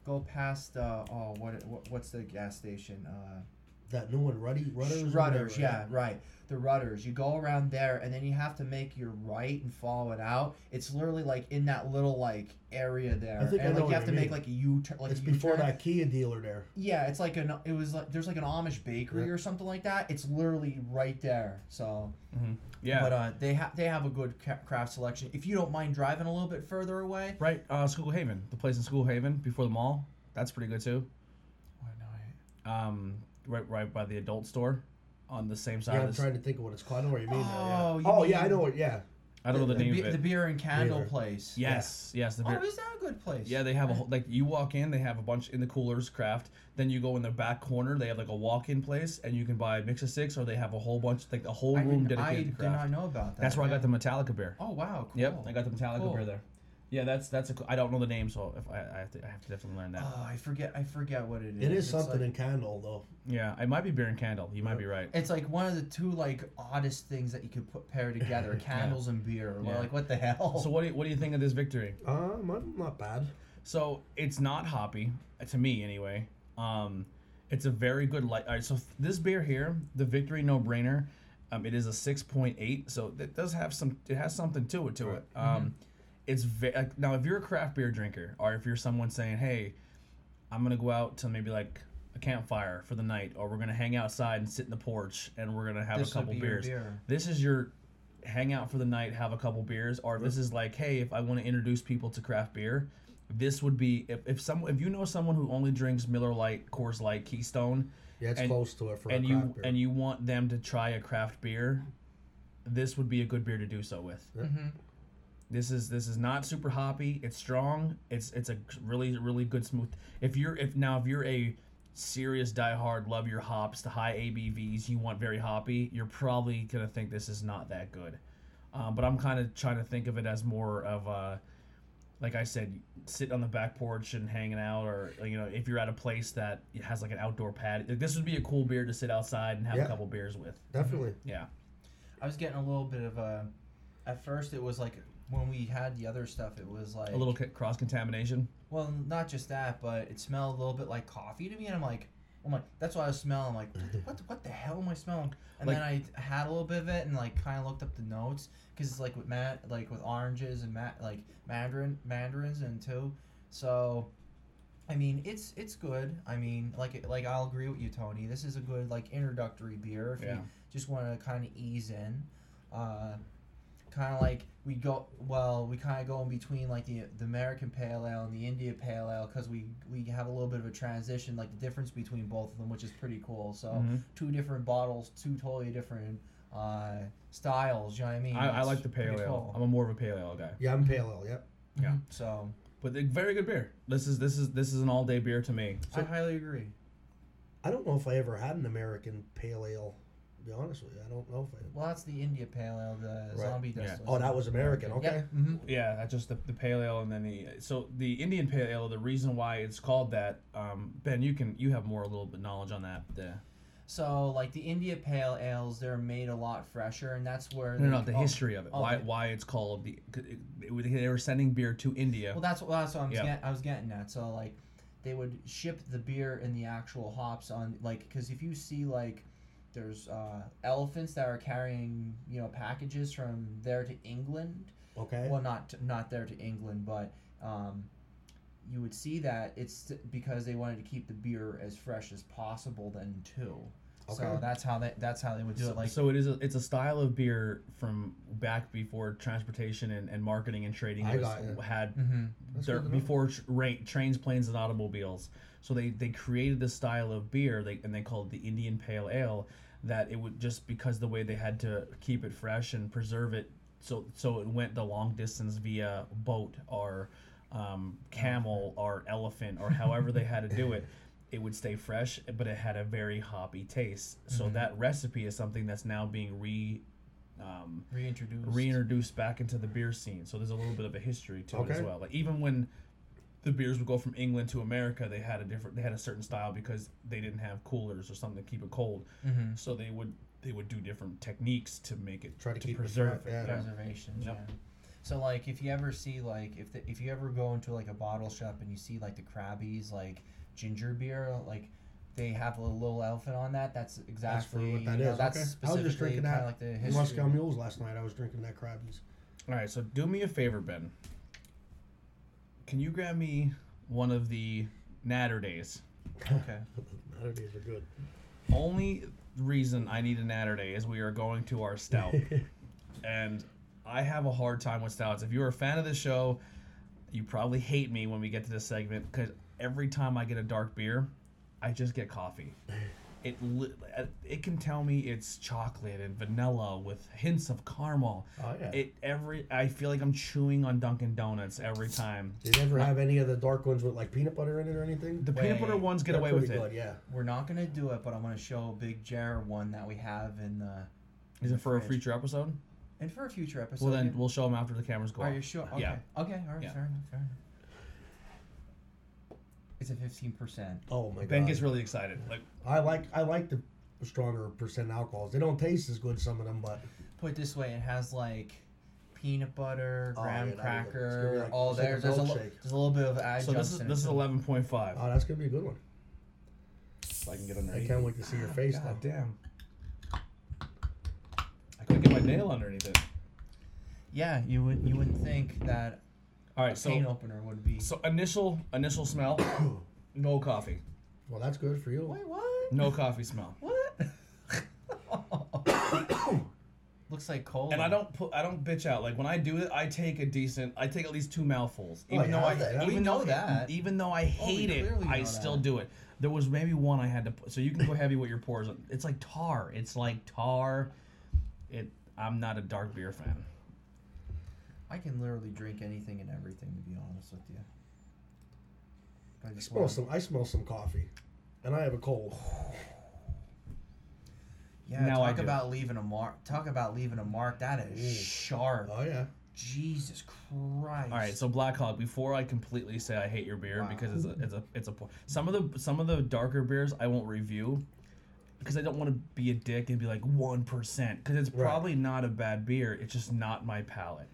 go past uh oh what, what what's the gas station uh That new one, Ruddy Rutter's. or Rutter's, whatever, yeah, right. The rudders. You go around there, and then you have to make your right and follow it out. It's literally like in that little like area there, I think I and know like you have to you make like a U turn. Like It's before U-turn. that Kia dealer there. Yeah, it's like an. It was like there's like an Amish bakery Yeah. or something like that. It's literally right there. So, Yeah. but uh, they have they have a good ca- craft selection. If you don't mind driving a little bit further away, right, uh, Schuylkill Haven, the place in Schuylkill Haven before the mall. That's pretty good too. Why not? Um, right, right by the adult store, on the same side. Yeah, I'm trying to think of what it's called. I know what you mean. now, Oh, yeah. you oh yeah, I know what. Yeah. I don't know the, the, name be- of it. the beer and candle Beer. place. yes, yes, the oh, beer. Oh, is that a good place? Yeah, they have a whole, like you walk in, they have a bunch in the coolers craft. Then you go in the back corner, they have like a walk-in place, and you can buy a mix of six, or they have a whole bunch, like a whole I, room didn't, I dedicated to did not know about that. That's where oh, I got the Metallica beer. Oh wow, cool. Yep, I got the Metallica Cool. beer there. Yeah, that's that's a. cool- I don't know the name, so if I, I have to, I have to definitely learn that. Oh, I forget. I forget what it is. It is It's something like- in candle though. yeah, it might be beer and candle. You might be right. It's like one of the two like oddest things that you could put pair together: [laughs] candles and beer. Well, Yeah. Like what the hell? So what do you, what do you think of this victory? Um, not- not bad. So it's not hoppy uh, to me anyway. Um, it's a very good light. All right, so this beer here, the Victory No Brainer, um, it is a six point eight. So it does have some. It has something to it. To it. Um, it's ve- like, now if you're a craft beer drinker, or if you're someone saying, "Hey, I'm gonna go out to maybe like a campfire for the night, or we're gonna hang outside and sit in the porch, and we're gonna have This a couple be beers." beer. This is your hang out for the night, have a couple beers, or if this is like, hey, if I want to introduce people to craft beer, this would be if, if some if you know someone who only drinks Miller Lite, Coors Light, Keystone, Yeah, it's And- close to it for and a you craft beer. and you want them to try a craft beer, this would be a good beer to do so with. Mhm. This is this is not super hoppy. It's strong. It's it's a really really good smooth. If you're if now if you're a serious diehard, love your hops, the high ABVs, you want very hoppy, you're probably gonna think this is not that good. Um, but I'm kind of trying to think of it as more of a, like I said, sit on the back porch and hanging out, or you know, if you're at a place that has like an outdoor pad, like, this would be a cool beer to sit outside and have Yeah. a couple beers with. Definitely. Yeah. I was getting a little bit of a. At first, it was like when we had the other stuff. It was like A little cross contamination. Well, not just that, but it smelled a little bit like coffee to me, and I'm like, I'm like, that's what I was smelling. I'm like, [laughs] what, the, what, the, what the hell am I smelling? And Like- then I had a little bit of it, and like kind of looked up the notes because it's like with mat, like with oranges and mat, like mandarin, mandarins and too. So, I mean, it's it's good. I mean, like like I'll agree with you, Tony. This is a good like introductory beer if Yeah. you just want to kind of ease in. Uh, kind of like we go well we kind of go in between like the the American Pale Ale and the India Pale Ale because we we have a little bit of a transition like the difference between both of them which is pretty cool so Mhm. two different bottles two totally different uh, styles you know what I mean I, I like the pale ale. cool. I'm a more of a pale ale guy. Yeah, I'm pale ale. Yep. Yeah. Mhm. so But the, very good beer. This is this is this is an all day beer to me. I highly agree I don't know if I ever had an American pale ale. To be honest with you, I don't know if I. well that's the India Pale Ale the Right. zombie Yeah. Oh, that was American. Okay. Yep. hmm Yeah, that's just the, the pale ale and then the so the Indian pale ale. The reason why it's called that, um, Ben, you can you have more a little bit knowledge on that. The, So like the India Pale Ales, they're made a lot fresher, and that's where no, they- no, the oh, history of it. oh, why the- why it's called the it, it, they were sending beer to India. Well, that's what that's what I'm Yeah. get, I was getting at. So like, they would ship the beer and the actual hops on like because if you see like, there's uh, elephants that are carrying you know packages from there to England. Okay. Well, not not there to England, but um, you would see that it's because they wanted to keep the beer as fresh as possible then too. Okay. So that's how they that's how they would do so, it. Like so it is a, it's a style of beer from back before transportation and, and marketing and trading was, had hmm That's They're- good to know. before tr- ra- trains, planes, and automobiles. So they, they created this style of beer, they, and they called it the Indian Pale Ale. That it would just because the way they had to keep it fresh and preserve it, so so it went the long distance via boat or um, camel or elephant or however they had to do it. [laughs] It would stay fresh, but it had a very hoppy taste. So Mhm. that recipe is something that's now being re um, reintroduced. reintroduced back into the beer scene. So there's a little bit of a history to it as well. Like even when the beers would go from England to America, they had a different they had a certain style because they didn't have coolers or something to keep it cold. hmm So they would they would do different techniques to make it Try to keep preserve fresh, it. yeah. reservations. Yep. Yeah. So like, if you ever see like, if the, if you ever go into like a bottle shop and you see like the Crabbie's like ginger beer, like they have a little elephant on that. That's exactly what that you know, is, That's okay. I was just specifically drinking kind that of like the In history. Moscow Mules last night. I was drinking that Crabbie's. All right, so do me a favor, Ben. Can you grab me one of the Natter Days? [laughs] Okay. Saturdays are good. Only reason I need a Natter Day is we are going to our stout. [laughs] and I have a hard time with stouts. If you're a fan of the show, you probably hate me when we get to this segment because every time I get a dark beer, I just get coffee. [laughs] it uh, it can tell me it's chocolate and vanilla with hints of caramel. Oh, yeah. It every I feel like I'm chewing on Dunkin' Donuts every time. Did you ever have any of the dark ones with like peanut butter in it or anything? The peanut butter ones get away with pretty it. yeah. We're not gonna do it, but I'm gonna show Big Jer one that we have in the. Is it for a future episode? And for a future episode. Well, then yeah. we'll show them after the cameras go Are off. you sure? Okay. Yeah. Okay. All right. Yeah. Fair enough. Fair enough. It's a fifteen percent. Oh my god. Ben god. gets really excited. Like I like I like the stronger percent alcohols. They don't taste as good some of them, but Put it this way, it has like peanut butter, Oh, graham yeah, that'd be good. It's gonna be cracker, like- all it's like there. a there's, a, li- milkshake. there's a little bit of adjuncts so, this is in it, this is too. eleven point five. oh, that's gonna be a good one. So I can get under. I underneath. can't wait to see your ah, face God though. damn. I couldn't get my nail underneath it. Yeah, you would you wouldn't think that All a right, cane so opener would be. so initial initial smell, [coughs] no coffee, Well, that's good for you. Wait, what? no coffee smell. What? [coughs] [coughs] Looks like cola. And I don't put I don't bitch out. Like when I do it, I take a decent I take at least two mouthfuls. Oh, Even though yeah, I yeah. We even know though that. even though I Oh, hate it, I know still that. do it. There was maybe one I had to put so you can go heavy with your pours. It's like tar. It's like tar. It I'm not a dark beer fan. I can literally drink anything and everything. To be honest with you. I I smell wanna- some. I smell some coffee, and I have a cold. [sighs] Yeah, Now talk do. about leaving a mark. Talk about leaving a mark. That is Ooh. sharp. Oh yeah. Jesus Christ. All right, so Black Hog. Before I completely say I hate your beer Wow. because it's a it's a it's a pour- some of the some of the darker beers I won't review because I don't want to be a dick and be like one percent because it's Right. probably not a bad beer. It's just not my palate.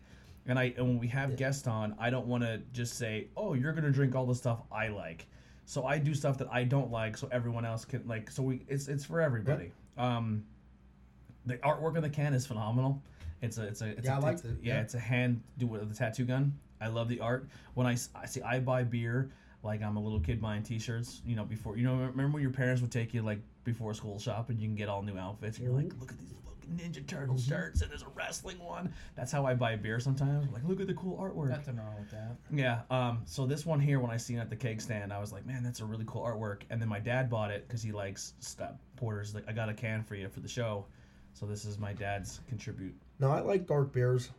And I and when we have guests on, I don't want to just say, "Oh, you're gonna drink all the stuff I like." So I do stuff that I don't like, so everyone else can like. So we it's it's for everybody. Um, the artwork on the can is phenomenal. It's a it's a it's Yeah, a, I like it, Yeah, yeah. it's a hand do with the tattoo gun. I love the art. When I, I see I buy beer like I'm a little kid buying T-shirts. You know, before you know, remember when your parents would take you like before school shop and you can get all new outfits. And you're like, look at these Ninja Turtle shirts and there's a wrestling one. That's how I buy beer sometimes. Like, look at the cool artwork. Nothing wrong with that. Yeah. Um. So this one here, when I seen it at the cake stand, I was like, man, that's a really cool artwork. And then my dad bought it because he likes stuff. Porter's like, I got a can for you for the show. So this is my dad's contribute. Now I like dark beers,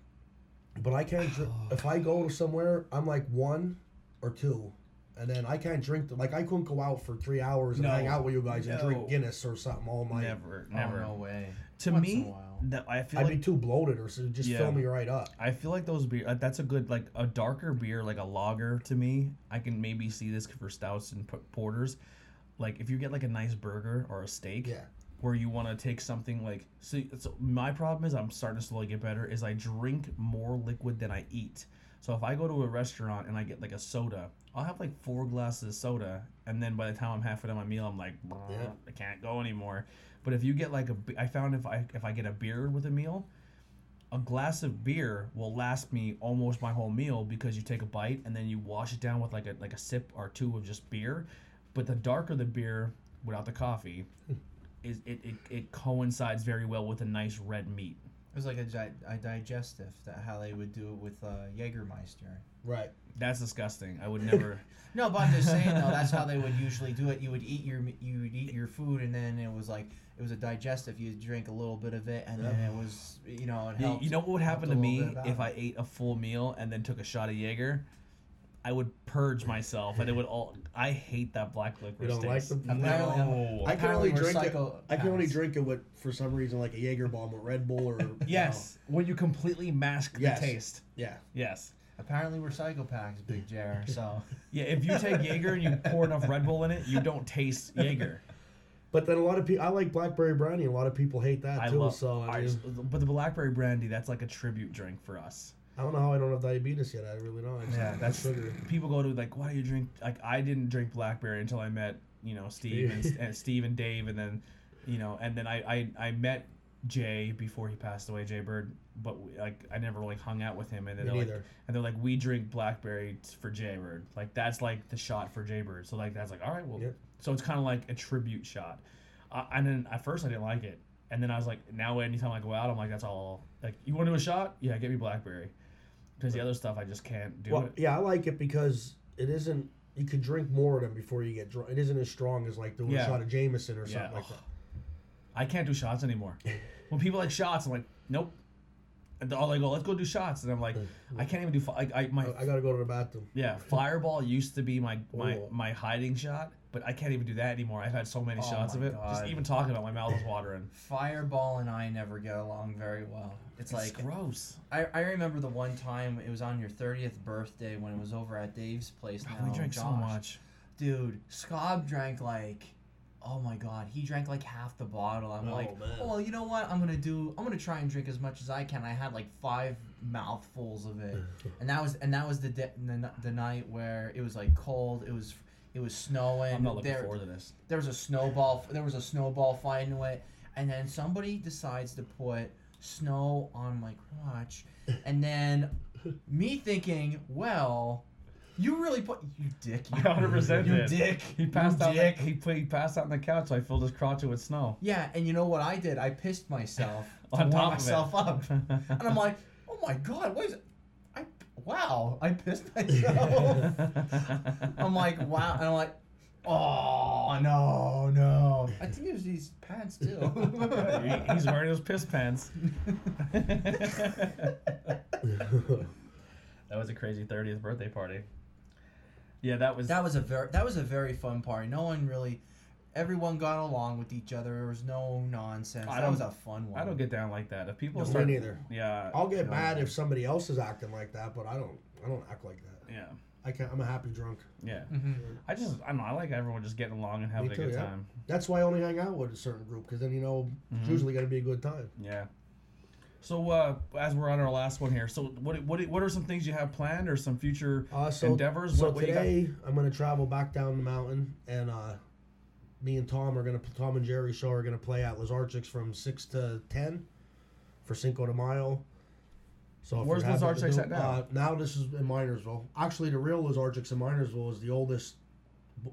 but I can't. Dr- [sighs] if I go somewhere, I'm like one or two, and then I can't drink. The, like I couldn't go out for three hours and No. hang out with you guys and No. drink Guinness or something all night. Never, Oh, never. no way. To Once me, that I feel I'd like be too bloated or so just Yeah. fill me right up. I feel like those beer. uh, That's a good like a darker beer, like a lager. To me, I can maybe see this for stouts and p- porters. Like if you get like a nice burger or a steak, Yeah. where you want to take something like. So, so my problem is I'm starting to slowly get better. Is I drink more liquid than I eat. So if I go to a restaurant and I get like a soda, I'll have like four glasses of soda, and then by the time I'm halfway done my meal, I'm like, Yeah. I can't go anymore. But if you get like a, I found if I if I get a beer with a meal, a glass of beer will last me almost my whole meal because you take a bite and then you wash it down with like a like a sip or two of just beer. But the darker the beer without the coffee, is it, it, it coincides very well with a nice red meat. It was like a, di- a digestive. That how they would do it with uh, Jägermeister. Right. That's disgusting. I would [laughs] never. No, but I'm just saying though. That's how they would usually do it. You would eat your you would eat your food, and then it was like it was a digestive. You drink a little bit of it, and then it was you know it you, helped. you know what would happen to helped a little me bit of if I ate a full meal and then took a shot of Jaeger? I would purge myself, and it would all. I hate that black liquor. You don't like taste. them? Apparently- No. I can only drink it. psycho- I can only drink it with for some reason like a Jaeger bomb or Red Bull or Yes, when you completely mask Yes. the taste. Yeah. Yes. Apparently we're psychopaths, Big [laughs] Jer. So Yeah, if you take Jaeger and you pour enough Red Bull in it, you don't taste Jaeger. But then a lot of people, I like blackberry brandy. A lot of people hate that I too. love. so I, I mean, just- but the blackberry brandy, that's like a tribute drink for us. I don't know how I don't have diabetes yet. I really don't. I just Yeah, have that's sugar. people go to like, why do you drink? Like, I didn't drink blackberry until I met you know Steve and, [laughs] and Steve and Dave, and then you know, and then I I, I met Jay before he passed away, Jay Bird. But we, like, I never like hung out with him, and then they're like, and they're like, we drink blackberry for Jay Bird. Like that's like the shot for Jay Bird. So like that's like, all right, well, Yep. so it's kind of like a tribute shot. Uh, and then at first I didn't like it, and then I was like, now anytime I go out, I'm like, that's all. Like, you want to do a shot? Yeah, get me blackberry. Because the other stuff I just can't do Well, it. yeah, I like it because it isn't you can drink more of them before you get drunk. It isn't as strong as like doing Yeah. a shot of Jameson or Yeah. something like that. I can't do shots anymore. [laughs] when people like shots, I'm like, nope. And all they go, let's go do shots, and I'm like, I can't even do. fi- Like I my I, I gotta go to the bathroom. yeah, [laughs] Fireball used to be my my Oh. my hiding shot, but I can't even do that anymore. I've had so many Oh shots of my it. Just God. even talking about it, my mouth is watering. Fireball and I never get along very well. It's like it's gross. I, I remember the one time it was on your 30th birthday when it was over at Dave's place. God, now, we drink so Josh. much. Dude, Scob drank like, oh my god, he drank like half the bottle. I'm Oh, like, man. oh, well, you know what? I'm gonna do. I'm gonna try and drink as much as I can. I had like five mouthfuls of it, [laughs] and that was and that was the de- the, the night where it was like cold. It was it was snowing. I'm not looking there, forward to this. there was a snowball there was a snowball flying away and then somebody decides to put snow on my crotch and then me thinking well you really put you dick you, [laughs] I 100% you did. dick He passed you out. dick. He, put, he passed out on the couch. So I filled his crotch with snow. yeah and you know what i did i pissed myself [laughs] to On warm top of it. I pissed myself up [laughs] and i'm like oh my god what is it i wow i pissed myself i'm like wow and i'm like oh no no i think it was these pants too He- He's wearing those piss pants. That was a crazy 30th birthday party. Yeah, that was. That was a very that was a very fun party. No one really, everyone got along with each other. There was no nonsense. I that was a fun one. I don't get down like that. If people No, me neither. yeah, I'll get No. mad if somebody else is acting like that, but I don't. I don't act like that. yeah, I can't. I'm a happy drunk. yeah. hmm I just, I don't know. I like everyone just getting along and having Me a good yeah. time. That's why I only hang out with a certain group because then you know it's Mhm. usually gonna be a good time. Yeah. So uh, as we're on our last one here, so what what what are some things you have planned or some future Uh, so endeavors? so what, what today I'm gonna travel back down the mountain and uh, me and Tom are gonna Tom and Jerry show are gonna play at Lazarchik's from six to ten for Cinco de Mayo. So Where's you have nothing to Lazarchik's at now? Uh, now this is in Minersville. Actually, the real Lazarchik's in Minersville is the oldest.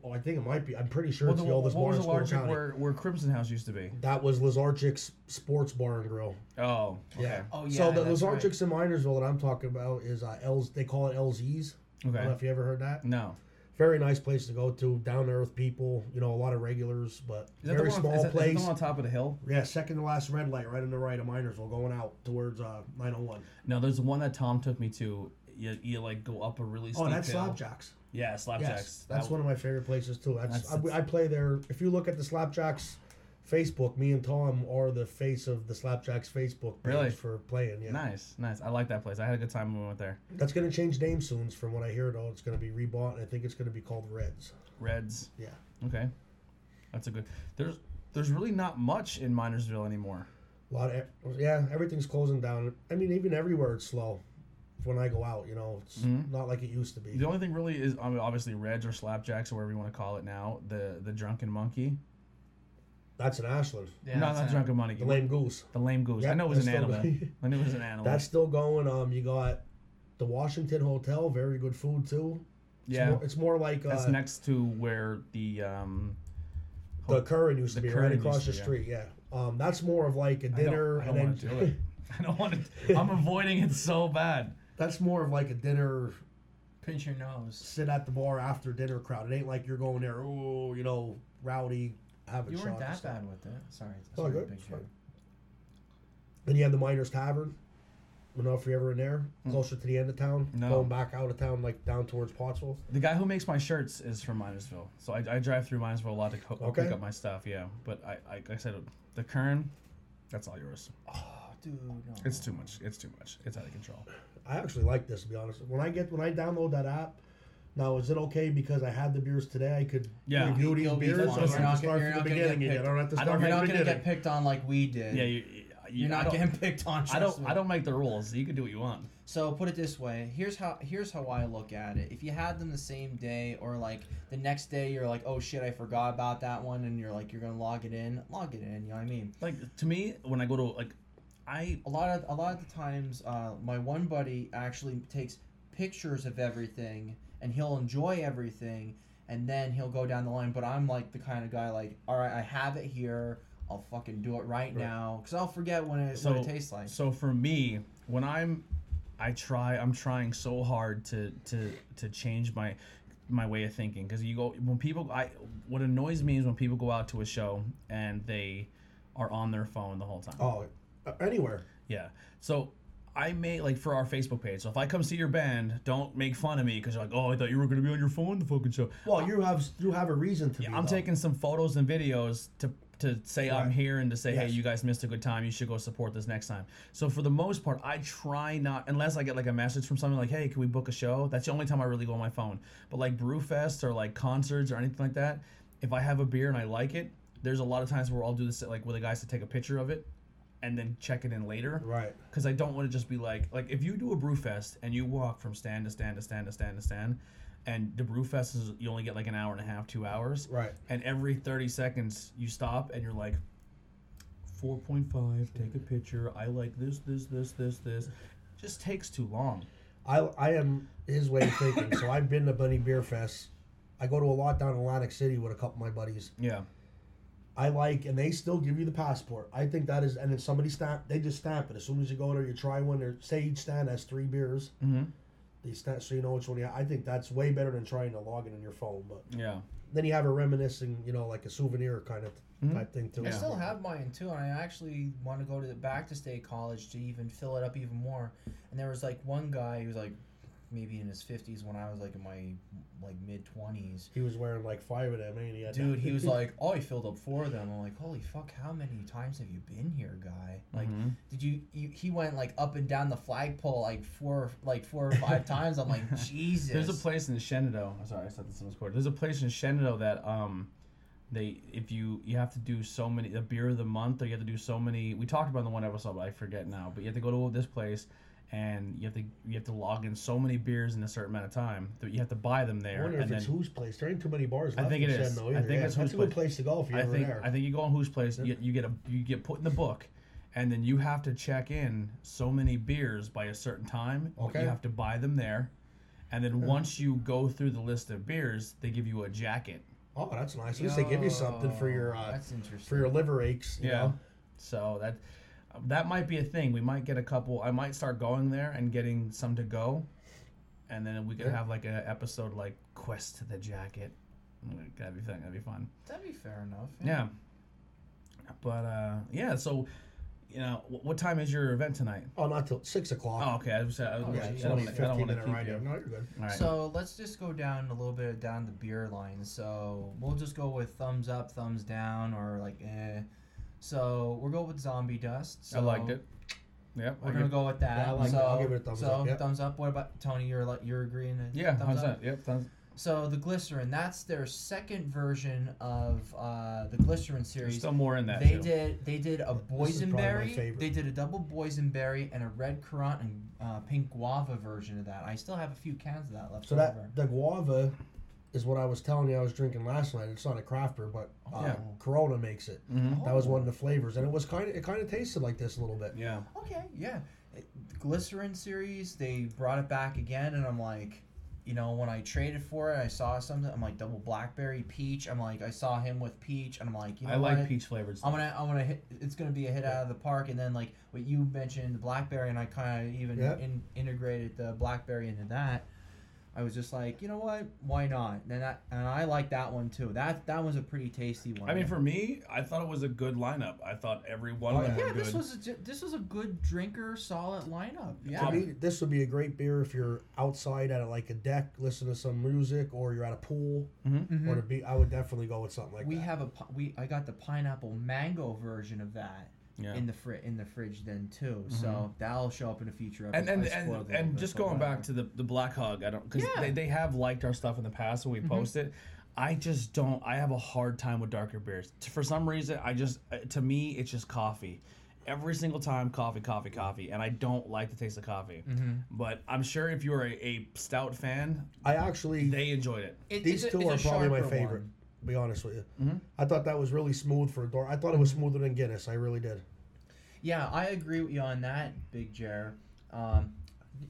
Oh, I think it might be. I'm pretty sure Well, it's the, the, what oldest bar was in the County. where, where Crimson House used to be? That was Lazarchik's Sports Bar and Grill. Oh, okay. Yeah. Oh yeah. so the that's right. Lazarchik's in Minersville that I'm talking about is uh, L's. They call it LZ's. Okay. I don't know if you ever heard that. No. Very nice place to go to. Down to earth people. You know, a lot of regulars, but Is very the one, small is that, is that place. the one on top of the hill? yeah, second to last red light, right on the right of Minersville, going out towards uh, 901. No, there's one that Tom took me to. You, you like go up a really steep Oh, that's hill. Slapjacks. Yeah, Slapjacks. Yes, that's That- one of my favorite places too. That's, That's- I, I play there. If you look at the Slapjacks Facebook, me and Tom are the face of the Slapjacks Facebook page Really? for playing. Yeah, Nice, nice. I like that place. I had a good time when we went there. that's gonna change name soon. From what I hear, though, it's gonna be rebought, and I think it's gonna be called Reds. Reds. Yeah. Okay. That's a good. There's there's really not much in Minersville anymore. A lot of yeah, everything's closing down. I mean, even everywhere it's slow. When I go out, you know, it's Mhm. not like it used to be. The only thing really is I mean, obviously Reds or Slapjacks or whatever you want to call it now. The the Drunken Monkey. That's an Ashland, Yeah, no, not it. Drunken Monkey. the lame goose. The lame goose. I know it was an animal. going. I knew it was an animal. That's still going. Um, you got the Washington Hotel, very good food too. It's yeah. more, it's more like That's uh, next to where the um. the Curran used to be Curran right across the to, yeah. street. Yeah. Um, that's more of like a I don't- dinner, [laughs] I don't, and want to then do it. I don't want to. I'm avoiding it so bad. That's more of like a dinner. Pinch your nose. Sit at the bar after dinner crowd. It ain't like you're going there. Oh, you know, rowdy. Having You weren't that bad with it. Sorry. Oh, good. Big Then you have the Miners Tavern. I don't know if you're ever in there, Mm. closer to the end of town, No. going back out of town, like down towards Pottsville. The guy who makes my shirts is from Minersville, so I, I drive through Minersville a lot to co- Okay. pick up my stuff. Yeah, but I, I, like I said, the Kern, that's all yours. Oh, dude. No. It's too much. It's too much. It's out of control. I actually like this to be honest. When I get when I download that app, now is it okay because I had the beers today? I could Yeah. review these You'll be beers. fine. I don't You're have not to start gonna- from the gonna beginning get again. I picked. don't have to I start don't- from You're the not gonna beginning. get picked on like we did. Yeah, you. you You're I not don't- getting picked on. I trust don't. me. I don't make the rules. You can do what you want. So put it this way. Here's how here's how I look at it. If you had them the same day or like the next day you're like, "Oh shit, I forgot about that one." And you're like you're going to log it in. Log it in, you know what I mean? Like to me, when I go to like, I A lot of a lot of the times uh, my one buddy actually takes pictures of everything and he'll enjoy everything and then he'll go down the line, but I'm like the kind of guy like, "All right, I have it here. I'll fucking do it right, Right. now cuz I'll forget when it what it tastes like." So for me, when I'm, I try. I'm trying so hard to to to change my. my way of thinking because you go when people I what annoys me is when people go out to a show and they are on their phone the whole time. Oh, anywhere. Yeah. So I may like for our Facebook page. So if I come see your band, don't make fun of me because you're like, oh, I thought you were gonna be on your phone the fucking show. Well, you have you have a reason to. be, I'm though. taking some photos and videos to to say I'm here and to say, hey, you guys missed a good time. You should go support this next time. So for the most part, I try not unless I get like a message from someone like, hey, can we book a show? That's the only time I really go on my phone. But like Brewfest or like concerts or anything like that, if I have a beer and I like it, there's a lot of times where I'll do this like with the guys to take a picture of it and then check it in later Right. because I don't want to just be like like if you do a brew fest and you walk from stand to stand to stand to stand to stand, and the brew fest is you only get like an hour and a half, two hours, Right. and every thirty seconds you stop and you're like, four point five, take a picture. I like this, this, this, this, this. Just takes too long. I I am his way of thinking. so I've been to Bunny Beer Fest. I go to a lot down in Atlantic City with a couple of my buddies. Yeah, I like, and they still give you the passport. I think that is, and then somebody stamp, they just stamp it as soon as you go there. You try one. There, say each stand has three beers. mm-hmm. They stamp so you know which one. You I think that's way better than trying to log it in your phone. But yeah, then you have a reminiscing, you know, like a souvenir kind of Mhm. type thing too. I Yeah. still have mine too, and I actually want to go to the back to state college to even fill it up even more. And there was like one guy who was like maybe in his fifties when I was like in my like mid twenties. He was wearing like five of them, and he had Dude, he was like, [laughs] "Oh, he filled up four of them." I'm like, "Holy fuck! How many times have you been here, guy? Like, Mhm. did you, you? He went like up and down the flagpole like four, like four or five [laughs] times. I'm like, [laughs] Jesus. There's a place in Shenandoah. I'm sorry, I said this in Discord. There's a place in Shenandoah that um, they if you you have to do so many the beer of the month or you have to do so many. We talked about in the one episode, but I forget now. But you have to go to this place. And you have to you have to log in so many beers in a certain amount of time that you have to buy them there. I there. wonder and if it's then whose place. There ain't too many bars I left. think in it is. Shenandoah I think yeah, it's that's whose a good place. place to go if you're I think there. I think you go on whose place you, you get a you get put in the book, and then you have to check in so many beers by a certain time. Okay. You have to buy them there, and then once you go through the list of beers, they give you a jacket. oh, that's nice. At least they give you something for your uh, That's interesting. for your liver aches. You know? So that that might be a thing. We might get a couple. I might start going there and getting some to go, and then we could Yeah. have like an episode like Quest to the Jacket. That'd be fun. That'd be fun. That'd be fair enough. Yeah. But uh, yeah. So, you know, what time is your event tonight? Oh, not till six o'clock. Oh, okay. I was. I, was, Oh, yeah, yeah, I don't, wanna- I don't want to keep ride. you. there. No, you're good. All right. So let's just go down a little bit down the beer line. So we'll just go with thumbs up, thumbs down, or like eh. So we're going with zombie dust. So I liked it. Yeah, We're gonna give- go with that. Yeah, I like so, it. I'll give it a thumbs so, up, yep. thumbs up. What about Tony? You're like you're agreeing? To Yeah. thumbs How's up? that? Yep. Thumbs, So the glycerin, that's their second version of uh, the glycerin series. there's series. still more in that. They too. did. They did a This is probably my boysenberry. They did a double boysenberry and a red currant and uh, pink guava version of that. I still have a few cans of that left So over. that the guava is what I was telling you I was drinking last night. It's not a craft beer, but uh, Yeah. Corona makes it. Mhm. That was one of the flavors, and it was kind of it kind of tasted like this a little bit. Yeah. Okay, yeah. It, the glycerin series, they brought it back again, and I'm like, you know, when I traded for it, I saw something. I'm like double blackberry peach. I'm like, I saw him with peach, and I'm like, you know I like what? peach flavors. I'm gonna, I'm gonna hit. It's gonna be a hit out of the park, and then like what you mentioned, the blackberry, and I kind of even Yeah. in, integrated the blackberry into that. I was just like, you know what? Why not? And that, and I like that one too. That that was a pretty tasty one. I mean, for me, I thought it was a good lineup. I thought every one Oh, of them yeah, were good. this was a, j- this was a good drinker, solid lineup. To Yeah. me, this would be a great beer if you're outside at like a deck, listening to some music, or you're at a pool, Mhm. or to be. I would definitely go with something like we that. We have a pi- we I got the pineapple mango version of that yeah. in the fri- in the fridge then too. So that'll show up in a future and episode. and I and, spoiled a little and just going back whatever. to the the Black Hog, I don't because Yeah. Mm-hmm. they, they have liked our stuff in the past when we post it. I just don't. I have a hard time with darker beers. For some reason, I just uh, to me it's just coffee. Every single time, coffee, coffee, coffee, and I don't like the taste of coffee. Mm-hmm. But I'm sure if you're a, a stout fan, I actually they enjoyed it. It- these it's a- two are probably my favorite. one. To be honest with you, Mhm. I thought that was really smooth for a door. I thought it was smoother than Guinness. I really did. Yeah, I agree with you on that, Big Jer. Um,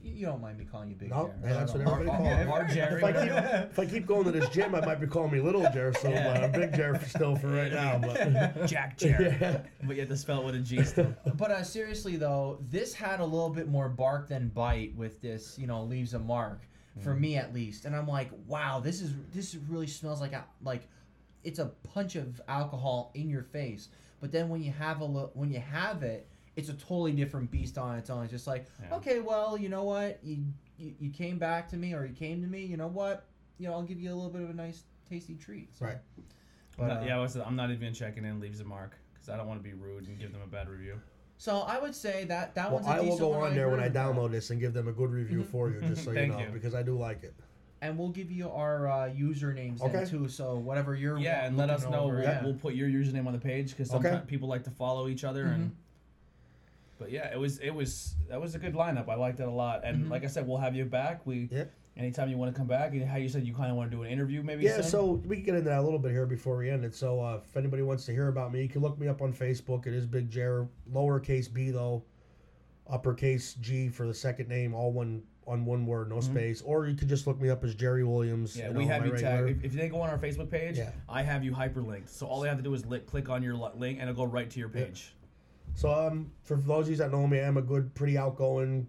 you don't mind me calling you Big No, Jer. yeah, that's what everybody calls me. Our Jerry, If I keep whatever. if I keep going to this gym, I might be calling me Little Jer. So I'm Big Jer still for right now. But [laughs] Jack Jerry, yeah. but you have to spell it with a G still. [laughs] But uh, seriously though, this had a little bit more bark than bite with this. You know, leaves a mark. for me at least. And I'm like, wow, this is this really smells like a- like it's a punch of alcohol in your face. But then when you have a lo- when you have it, it's a totally different beast on its own. It's just like, Yeah. okay, well, you know what, you, you you came back to me or you came to me. You know what, you know, I'll give you a little bit of a nice tasty treat. So, Right. But, Not- uh, yeah, I was, I'm not even checking in. Leaves a mark because I don't want to be rude and give them a bad review. So I would say that that Well, one's a I will go on there when I download this and give them a good review Mhm. for you, just so you know, you. because I do like it. And we'll give you our uh, usernames then too. So whatever you're Yeah, and let us know. over, We'll, yeah. we'll put your username on the page because Okay. sometimes people like to follow each other. Mm-hmm. And but yeah, it was it was that was a good lineup. I liked it a lot. And Mhm. like I said, we'll have you back. We Yeah. anytime you want to come back. And how you said you kind of want to do an interview, maybe. Yeah, soon? so we can get into that a little bit here before we end it. So uh, if anybody wants to hear about me, you can look me up on Facebook. It is Big Jer, lowercase b though, uppercase G for the second name, all one on one word, no space. Or you could just look me up as Jerry Williams. Yeah, you we have you tagged. If, if they go on our Facebook page, Yeah. I have you hyperlinked. So all they have to do is li- click on your link and it'll go right to your Yeah. page. So um, for those of you that know me, I'm a good, pretty outgoing,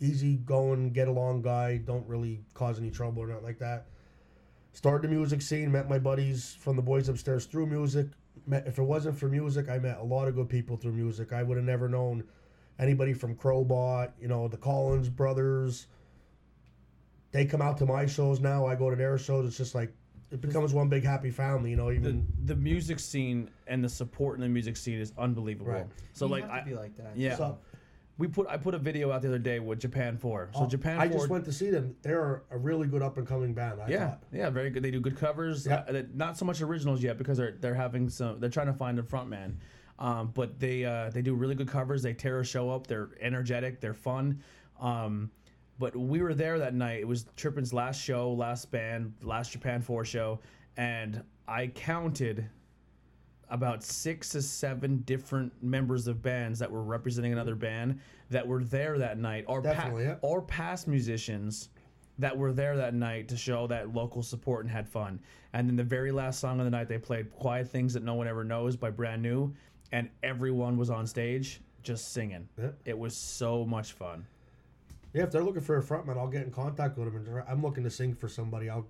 easy going, get along guy. Don't really cause any trouble or nothing like that. Started the music scene, met my buddies from the boys upstairs through music. Met, if it wasn't for music, I met a lot of good people through music. I would have never known anybody from Crobot, you know, the Collins brothers. They come out to my shows now. I go to their shows. It's just like it becomes one big happy family, you know. Even the music scene and the support in the music scene is unbelievable. Right. So You like have I, to be like that. yeah, So- we put I put a video out the other day with Japan Four. So Oh, Japan I Four. just went to see them. They're a really good up and coming band. I yeah, thought. yeah, very good. They do good covers. Yeah. Uh, not so much originals yet because they're they're having some. They're trying to find a front man, um, but they uh, they do really good covers. They tear a show up. They're energetic. They're fun. Um, but we were there that night. It was Trippin's last show, last band, last Japan Four show, and I counted about six to seven different members of bands that were representing another band that were there that night, or pa- yeah. or past musicians that were there that night to show that local support and had fun. And then the very last song of the night, they played "Quiet Things That No One Ever Knows" by Brand New, and everyone was on stage just singing. Yeah. It was so much fun. Yeah, if they're looking for a frontman, I'll get in contact with them. And I'm looking to sing for somebody. I'll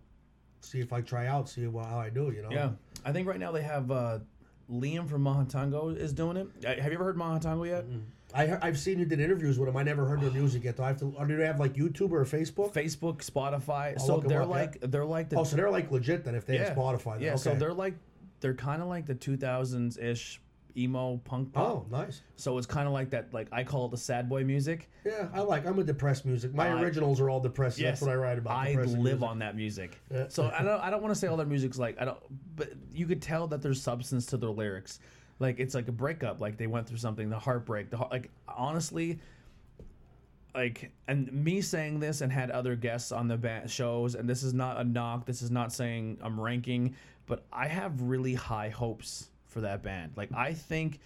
see if I try out, see how I do. You know. Yeah, I think right now they have uh, Liam from Mahantango is doing it. Uh, Have you ever heard Mahantango yet? I he- I've seen you did interviews with them. I never heard their [sighs] music yet. Do I have to? Or do they have like YouTube or Facebook? Facebook, Spotify. I'll so they're yeah. like they're like the Oh, so they're like legit then if they have Spotify. Then. Yeah, okay. so they're like they're kind of like the 2000s ish emo punk pop. Oh, nice. So it's kind of like that. Like I call it the sad boy music. Yeah, I like. I'm a depressed music. My I- originals are all depressing. Yes, That's what I write about. I live music. on that music. Yeah. So I don't. [laughs] I don't want to say all their music's like I don't. But you could tell that there's substance to their lyrics. Like it's like a breakup. Like they went through something. The heartbreak. The like honestly. Like and me saying this and had other guests on the ba- shows and this is not a knock. This is not saying I'm ranking, but I have really high hopes for that band. Like I think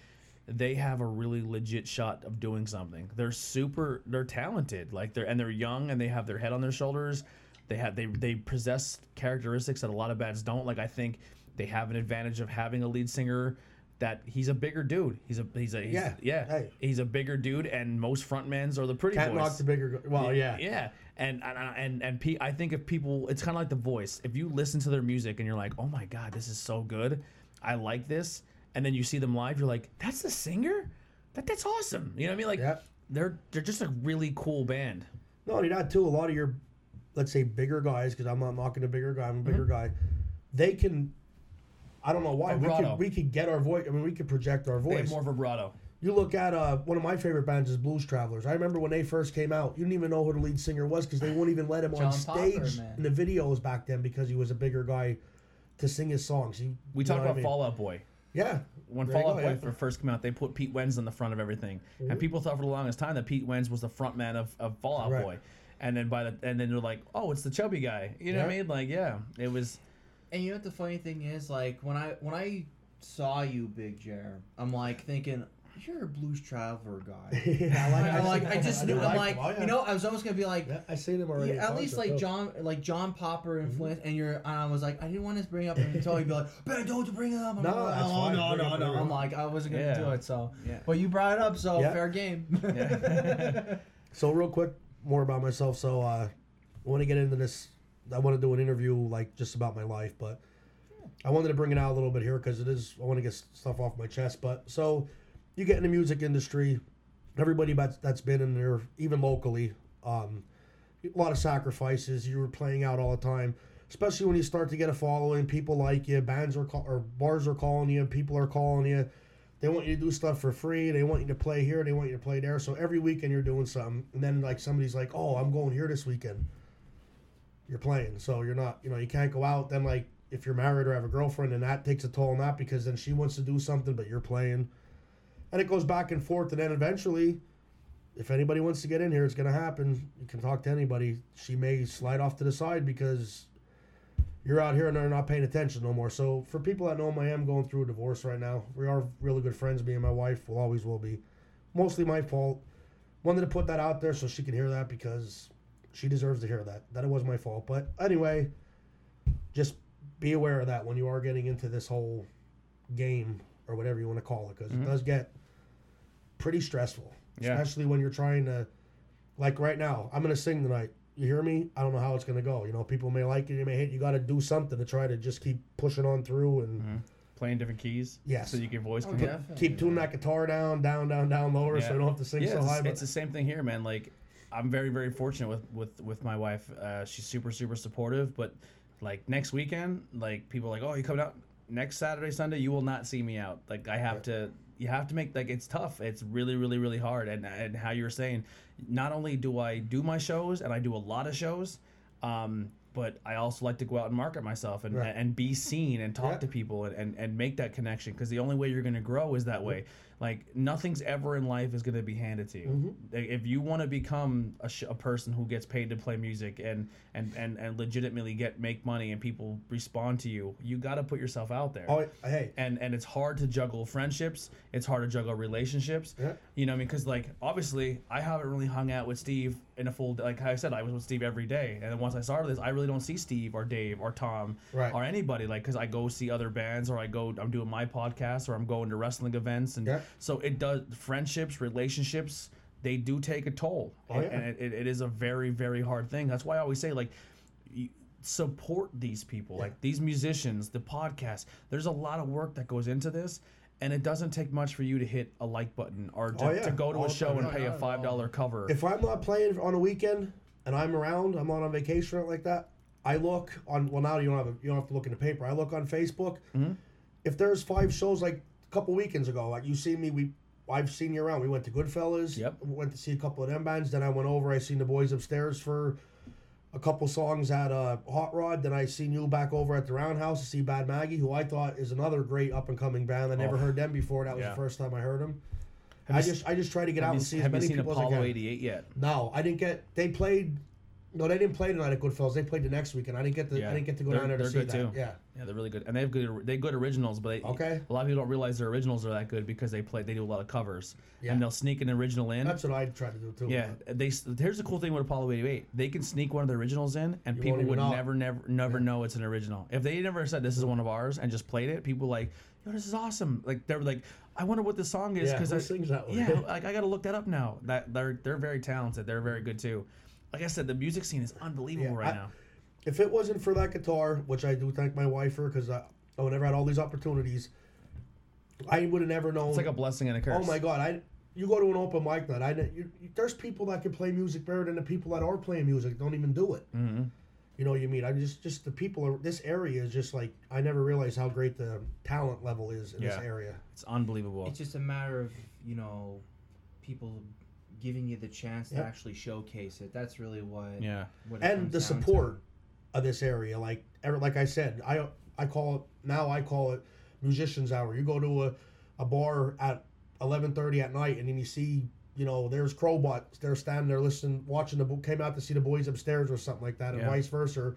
they have a really legit shot of doing something. They're super they're talented. Like they're and they're young and they have their head on their shoulders. They have they they possess characteristics that a lot of bands don't. Like I think they have an advantage of having a lead singer that he's a bigger dude. He's a he's a he's, Yeah. yeah. Hey. He's a bigger dude and most frontmans are the pretty Can't knock the bigger. Well, yeah. Yeah, and and and and P, I think if people, it's kind of like the voice. If you listen to their music and you're like, oh my god, this is so good, I like this, and then you see them live, you're like, that's the singer, that that's awesome. You know what I mean? Like they're they're just a really cool band. No, only that too. A lot of your, let's say, bigger guys, because I'm not mocking a bigger guy. I'm a bigger guy. They can. I don't know why we could we could get our voice. I mean, we could project our They voice. have more vibrato. You look at uh, one of my favorite bands is Blues Travelers. I remember when they first came out, you didn't even know who the lead singer was because they wouldn't even let him on John Popper, stage man. in the videos back then because he was a bigger guy to sing his songs. He, We you talked about I mean? Fall Out Boy. Yeah, When There you Fall Out Boy yeah. Mm-hmm. first came out, they put Pete Wentz on the front of everything, and people thought for the longest time that Pete Wentz was the front man of, of Fall Out Right. Boy. And then by the and then they're like, oh, it's the chubby guy. You know what I mean? Like, yeah, it was. And you know what the funny thing is, like when I when I saw you, Big Jer, I'm like thinking you're a blues traveler guy. [laughs] yeah, I like. I'm like I just knew. I'm like like them. Oh, yeah. you know I was almost gonna be like Yeah, I seen him already. yeah, at least like too. John like John Popper influence, and you're and I was like I didn't want to bring it up until you'd be like [laughs] Ben don't bring it up. I'm No, like, that's oh, fine. no Bring no no. I'm like I wasn't gonna Yeah. do it so. Yeah. But you brought it up, so Yeah. fair game. [laughs] So real quick, more about myself. So uh, I want to get into this. I want to do an interview like just about my life, but I wanted to bring it out a little bit here because it is. I want to get stuff off my chest. But so, you get in the music industry. Everybody that's been in there, even locally, um, a lot of sacrifices. You were playing out all the time, especially when you start to get a following. People like you. Bands are call, or bars are calling you. People are calling you. They want you to do stuff for free. They want you to play here. They want you to play there. So every weekend you're doing something, and then like somebody's like, "Oh, I'm going here this weekend." You're playing, so you're not. You know, you can't go out. Then like if you're married or have a girlfriend, and that takes a toll on that because then she wants to do something, but you're playing, and it goes back and forth. And then eventually, if anybody wants to get in here, it's gonna happen. You can talk to anybody. She may slide off to the side because you're out here and they're not paying attention no more. So for people that know him, I am going through a divorce right now. We are really good friends, me and my wife. Will always will be. Mostly my fault. Wanted to put that out there so she can hear that because she deserves to hear that. That it was my fault. But anyway, just be aware of that when you are getting into this whole game or whatever you want to call it because Mhm. it does get pretty stressful. Yeah. Especially when you're trying to, like right now, I'm going to sing tonight. You hear me? I don't know how it's going to go. You know, people may like it, they may hate. It. You got to do something to try to just keep pushing on through and Mhm. Playing different keys. Yes. So you can voice Oh, can yeah. keep tuning that guitar down, down, down, down, lower, so Yeah. you don't have to sing yeah, so it's, high. But it's the same thing here, man. Like, I'm very, very fortunate with with with my wife. Uh, she's super, super supportive. But like next weekend, like people are like, oh, you coming out next Saturday, Sunday? You will not see me out. Like I have to. You have to make like it's tough. It's really, really, really hard. And and how you were saying, not only do I do my shows and I do a lot of shows, um, but I also like to go out and market myself and, Right. and be seen and talk Yeah. to people and, and, and make that connection because the only way you're going to grow is that way. Like nothing's ever in life is going to be handed to you. Mm-hmm. If you want to become a, sh- a person who gets paid to play music and, and, and, and legitimately get make money and people respond to you, you got to put yourself out there. oh, hey, And and it's hard to juggle friendships. It's hard to juggle relationships. Yeah. You know, I mean, because like obviously I haven't really hung out with Steve in a full like I said I was with Steve every day, and then once I started this, I really don't see Steve or Dave or Tom Right. or anybody like because I go see other bands or I go I'm doing my podcast or I'm going to wrestling events, and Yeah. so it does friendships, relationships. They do take a toll, Oh, and, yeah. and it, it is a very very hard thing. That's why I always say like. You, support these people like these musicians the podcast there's a lot of work that goes into this and it doesn't take much for you to hit a like button or to, Oh, yeah. to go to All a show and pay a five dollar cover if I'm not playing on a weekend and I'm around, I'm not on vacation or like that. I look on. Well, now you don't have a, you don't have to look in the paper. I look on Facebook. Mhm. If there's five shows like a couple weekends ago, like you see me, we I've seen you around. We went to Goodfellas. Yep. We went to see a couple of them bands. Then I went over. I seen the boys upstairs for a couple songs at uh, Hot Rod. Then I seen you back over at the Roundhouse to see Bad Maggie, who I thought is another great up and coming band. I never Oh. heard them before. That was Yeah. the first time I heard them. Have I just I just try to get out you, and see as many people as I can. Have you seen apollo can. 88 yet No, I didn't get. They played. No, they didn't play tonight at Goodfellas. They played the next week, and I didn't get to. Yeah. I didn't get to go They're- down there to see good that. too. Yeah, yeah they're really good and they have good they good originals but they, Okay. a lot of people don't realize their originals are that good because they play they do a lot of covers Yeah. and they'll sneak an original in that's what I try to do too. Yeah, they here's the cool thing with Apollo 88. They can sneak one of the originals in, and You people would know. never, never, never know it's an original. If they never said this is one of ours and just played it, people like, yo, this is awesome. Like they're like, I wonder what this song is because who I sings that one? Yeah, [laughs] like I gotta look that up now. That they're they're very talented. They're very good too. Like I said, the music scene is unbelievable Yeah, right I- now. If it wasn't for that guitar, which I do thank my wife for, because I, I would never had all these opportunities, I would have never known. It's like a blessing and a curse. oh my god! I you go to an open mic night. I you, you- there's people that can play music better than the people that are playing music don't even do it. hmm You know what you mean? I just just the people. Are, this area is just like I never realized how great the talent level is in this area. It's unbelievable. It's just a matter of you know, people giving you the chance to Yep. actually showcase it. That's really what. yeah, what it and comes the down to. support of this area. Like ever, like I said, I I call it now. I call it musicians hour. You go to a, a bar at eleven thirty at night, and then you see. You know, there's Crobot. They're standing there listening, watching the. bo- Came out to see the boys upstairs or something like that, and Yeah. vice versa.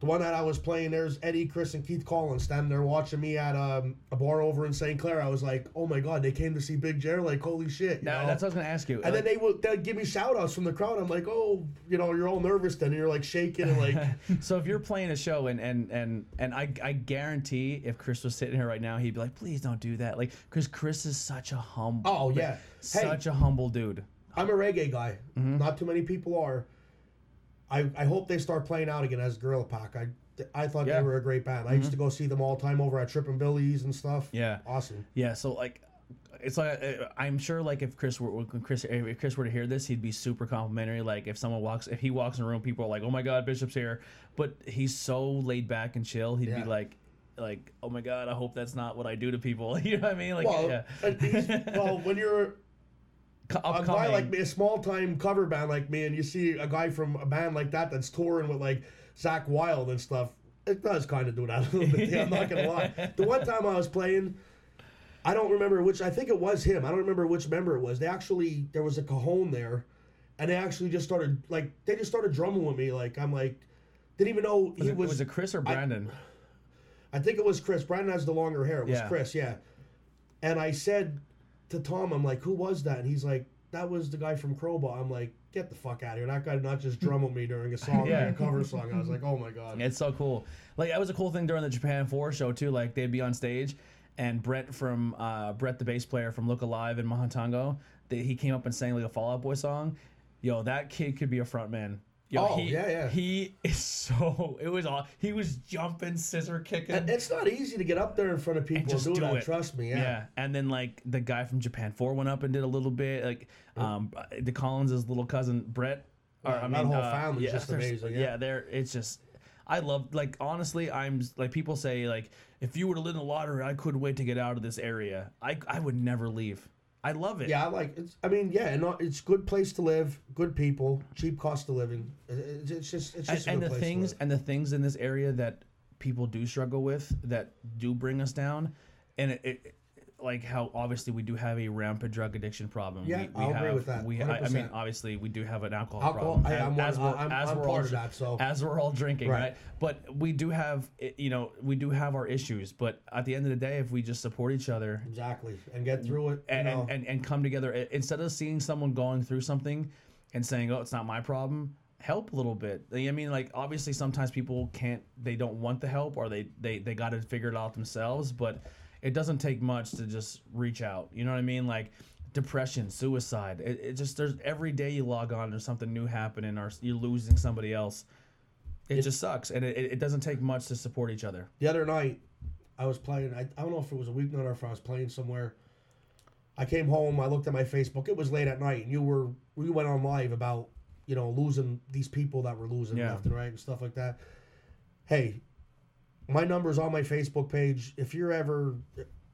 The one that I was playing, there's Eddie, Chris, and Keith Collins standing there watching me at um, a bar over in St. Clair. I was like, oh my god, they came to see Big Jer. Like, holy shit! you now, know? that's what I was gonna ask you. And Like- then they would they'd give me shout outs from the crowd. I'm like, oh, you know, you're all nervous then. And you're like shaking and like, [laughs] so if you're playing a show and and and and I I guarantee if Chris was sitting here right now, he'd be like, please don't do that. Like, because Chris is such a humble. oh yeah. Hey, Such a humble dude. I'm a reggae guy. Mm-hmm. Not too many people are. I, I hope they start playing out again as Gorilla Pack. I I thought Yeah. they were a great band. I used to go see them all the time over at Trippin' Billy's and stuff. Yeah. Awesome. Yeah, so like, it's like uh, I'm sure like if Chris were when Chris if Chris were to hear this, he'd be super complimentary. Like if someone walks, if he walks in a room, people are like, "Oh my God, Bishop's here," but he's so laid back and chill. He'd Yeah. be like, like, "Oh my God, I hope that's not what I do to people." [laughs] you know what I mean? Like, Well, yeah, well, when you're a guy like me, a small time cover band like me, and you see a guy from a band like that that's touring with like Zakk Wylde and stuff, it does kind of do that a little bit. Yeah, I'm not gonna lie. The one [laughs] time I was playing, I don't remember which. I think it was him. I don't remember which member it was. They actually there was a cajon there, and they actually just started like they just started drumming with me. Like I'm like didn't even know was, he it, was. was it Chris or Brandon? I think it was Chris. Brandon has the longer hair. It was Yeah. Chris, yeah. And I said to Tom, I'm like, who was that? And he's like, that was the guy from Crowbar. I'm like, get the fuck out of here. That guy did not just drum me during a song, [laughs] Yeah. like a cover song. I was like, oh my God. It's so cool. Like that was a cool thing during the Japan Four show too. Like they'd be on stage, and Brett from uh, Brett, the bass player from Look Alive in Mahantango, they, he came up and sang like a Fall Out Boy song. Yo, that kid could be a front man. Yo, Oh, he, yeah, yeah. He [laughs] is so. It was all. He was jumping, scissor kicking. And it's not easy to get up there in front of people and, just do, do that. it. Trust me. Yeah. Yeah, and then like the guy from Japan Four went up and did a little bit. Like um, the Collins' little cousin Brett. Or, Yeah, I that mean, whole uh, family's just there's- amazing, yeah. they're it's just. I love like honestly, I'm like people say like if you were to live in the lottery, I couldn't wait to get out of this area. I I would never leave. I love it. Yeah, I like it's. I mean, yeah, and it's good place to live, good people, cheap cost of living. It's, it's just, it's and, just a and the things and the things in this area that people do struggle with that do bring us down and it, it like how obviously we do have a rampant drug addiction problem Yeah, we, we have, agree with that, we I, I mean obviously we do have an alcohol, Alcohol, problem I, I'm, as, we're, I'm, as I'm we're part all of that. So as we're all drinking right. Right. but we do have eh, you know we do have our issues but at the end of the day if we just support each other exactly, and get through it. And, and, and, and come together eh, instead of seeing someone going through something and saying oh it's not my problem help a little bit i mean like obviously sometimes people can't they don't want the help or they they, they got to figure it out themselves but it doesn't take much to just reach out you know what i mean like depression suicide it, it just there's every day you log on there's something new happening or you're losing somebody else it, just sucks and it, it doesn't take much to support each other the other night I was playing. I, I don't know if it was a weeknight or if I was playing somewhere. I came home. I looked at my Facebook. It was late at night, and you were we went on live about you know losing these people that were losing Yeah. left and right and stuff like that. Hey, my number's on my Facebook page. If you're ever,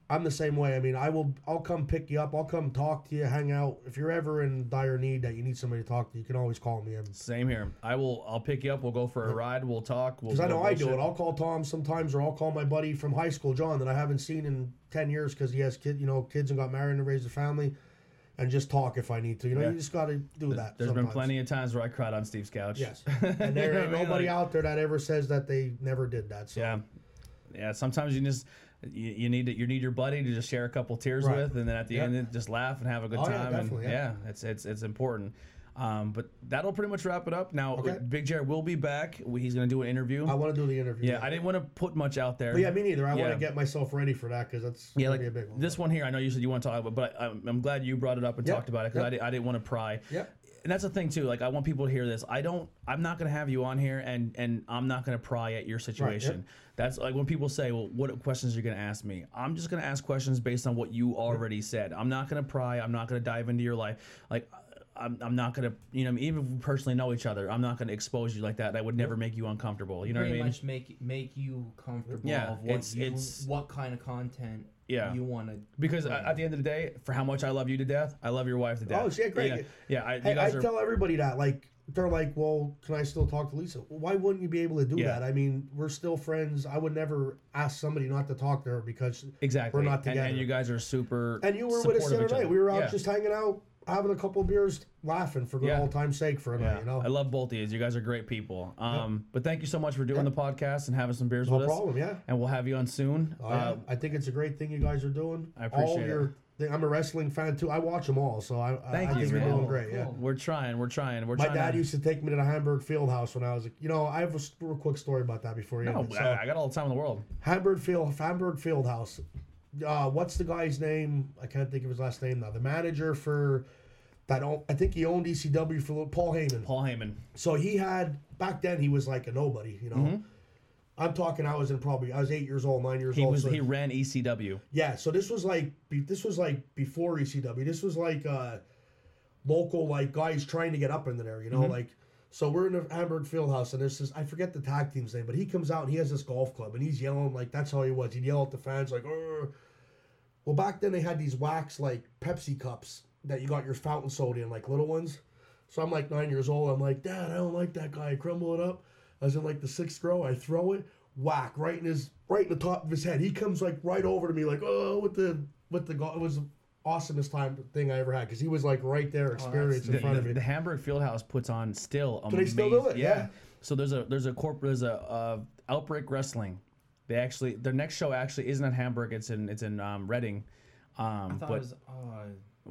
I'm the same way. I mean, I will. I'll come pick you up. I'll come talk to you, hang out. If you're ever in dire need that you need somebody to talk to, you can always call me. same here i will i'll pick you up we'll go for a ride we'll talk we'll Because I know I do it. I'll call Tom sometimes, or I'll call my buddy from high school, John, that I haven't seen in ten years because he has kid, you know, kids and got married and raised a family, and just talk if I need to. You know, Yeah. you just got to do that. There's been plenty of times where I cried on Steve's couch. Yes, [laughs] and there ain't what I mean? nobody Like- out there that ever says that they never did that. So. Yeah, yeah. Sometimes you just you, you need to, you need your buddy to just share a couple tears Right. with, and then at the Yep. end just laugh and have a good Oh, yeah, time. definitely, and yeah. it's it's it's important. Um, but that'll pretty much wrap it up. Now, Okay. Big Jared will be back. He's going to do an interview. I want to do the interview. yeah, I didn't want to put much out there. But yeah, me neither. I want to get myself ready for that because that's Yeah, gonna like be a big one. this one here, I know you said you want to talk about, but I'm, I'm glad you brought it up and Yep, talked about it because I, yep. di- I didn't want to pry. Yeah. And that's the thing too. Like I want people to hear this. I don't. I'm not gonna have you on here, and and I'm not gonna pry at your situation. That's like when people say, "Well, what questions are you gonna ask me?" I'm just gonna ask questions based on what you already said. I'm not gonna pry. I'm not gonna dive into your life. Like I'm, I'm not gonna, you know, even if we personally know each other, I'm not gonna expose you like that. That would never make you uncomfortable. You know what I pretty mean? much make make you comfortable Yeah, of what it's- you it's- what kind of content Yeah. you want to Because at at the end of the day, for how much I love you to death, I love your wife to death. Oh, yeah, great. Yeah, yeah I, you Hey, I guys are. tell everybody that. Like, they're like, well, can I still talk to Lisa? Why wouldn't you be able to do Yeah. that? I mean, we're still friends. I would never ask somebody not to talk to her because Exactly. we're not And- And, you guys are super. And you were with us of the other night. We were out Yeah. just hanging out, having a couple beers, laughing for good Yeah. old time's sake for a Yeah, night. You know, I love both of you. You guys are great people. Um, But thank you so much for doing the podcast and having some beers no with us. No problem. Yeah. And we'll have you on soon. Oh, Uh. I think it's a great thing you guys are doing. I appreciate all it. your, thing- I'm a wrestling fan too. I watch them all, so I, Thank I you, think you're doing great. Yeah. We're trying. We're trying. We're My trying. dad to, used to take me to the Hamburg Fieldhouse when I was, a, you know, I have a real quick story about that before you. No. So, I, I got all the time in the world. Hamburg Field, Hamburg Fieldhouse. Uh, what's the guy's name? I can't think of his last name now. The manager for that I think he owned ECW for Paul Heyman. Paul Heyman. So he had back then he was like a nobody, you know. Mm-hmm. I'm talking. I was in probably I was eight years old, nine years He old. was so- he ran ECW. yeah. So this was like this was like before ECW. This was like uh, local like guys trying to get up in there, you know, Mm-hmm. like. So we're in the Hamburg Fieldhouse, and there's this is I forget the tag team's name, but he comes out and he has this golf club, and he's yelling like that's how he was. He'd yell at the fans like, "Arr." well, back then they had these wax like Pepsi cups that you got your fountain soda in, like little ones. So I'm like nine years old. I'm like, Dad, I don't like that guy. I crumble it up. I was in like the sixth row. I throw it, whack right in his right in the top of his head. He comes like right over to me, like, oh, with the with the go- it was the awesomest time thing I ever had because he was like right there, experience in The, front of the, me. the Hamburg Fieldhouse puts on still Do they amazing. still do it? Yeah. So there's a there's a corp there's a uh, Outbreak Wrestling. They actually their next show actually isn't in Hamburg. It's in it's in um, Reading. Um, I thought but it was. Uh,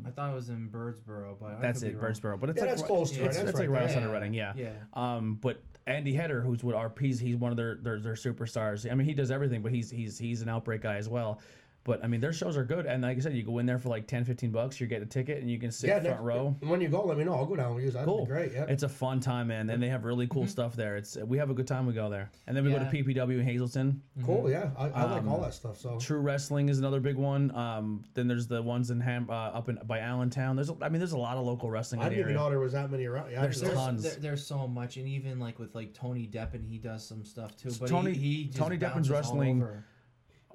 I thought it was in Birdsboro, but I that's could be it, wrong. Birdsboro. But it's Yeah, like that's close to it. It's, That's it's like right right there. outside of Yeah. Reading. Yeah. Yeah. Um, but Andy Header, who's with RPs, he's he's one of their, their their superstars. I mean, he does everything, but he's he's he's an Outbreak guy as well. But I mean, their shows are good, and like I said, you go in there for like 10, 15 bucks. You get a ticket, and you can sit Yeah, front next- row. When you go, let me know. I'll go down with you. That'd Cool. be great. Yeah. It's a fun time, man. And they have really cool stuff there. It's we have a good time. We go there, and then we go to PPW in Hazleton. cool. Yeah. I, I like Um, all that stuff. So True Wrestling is another big one. Um, then there's the ones in Ham uh, up in by Allentown. There's a, I mean, there's a lot of local wrestling I didn't even know there was that many around. Yeah, I There's tons. There, there's so much, and even like with like Tony Deppen, he does some stuff too. But Tony- he, he just Tony Deppen's bounces all wrestling- over.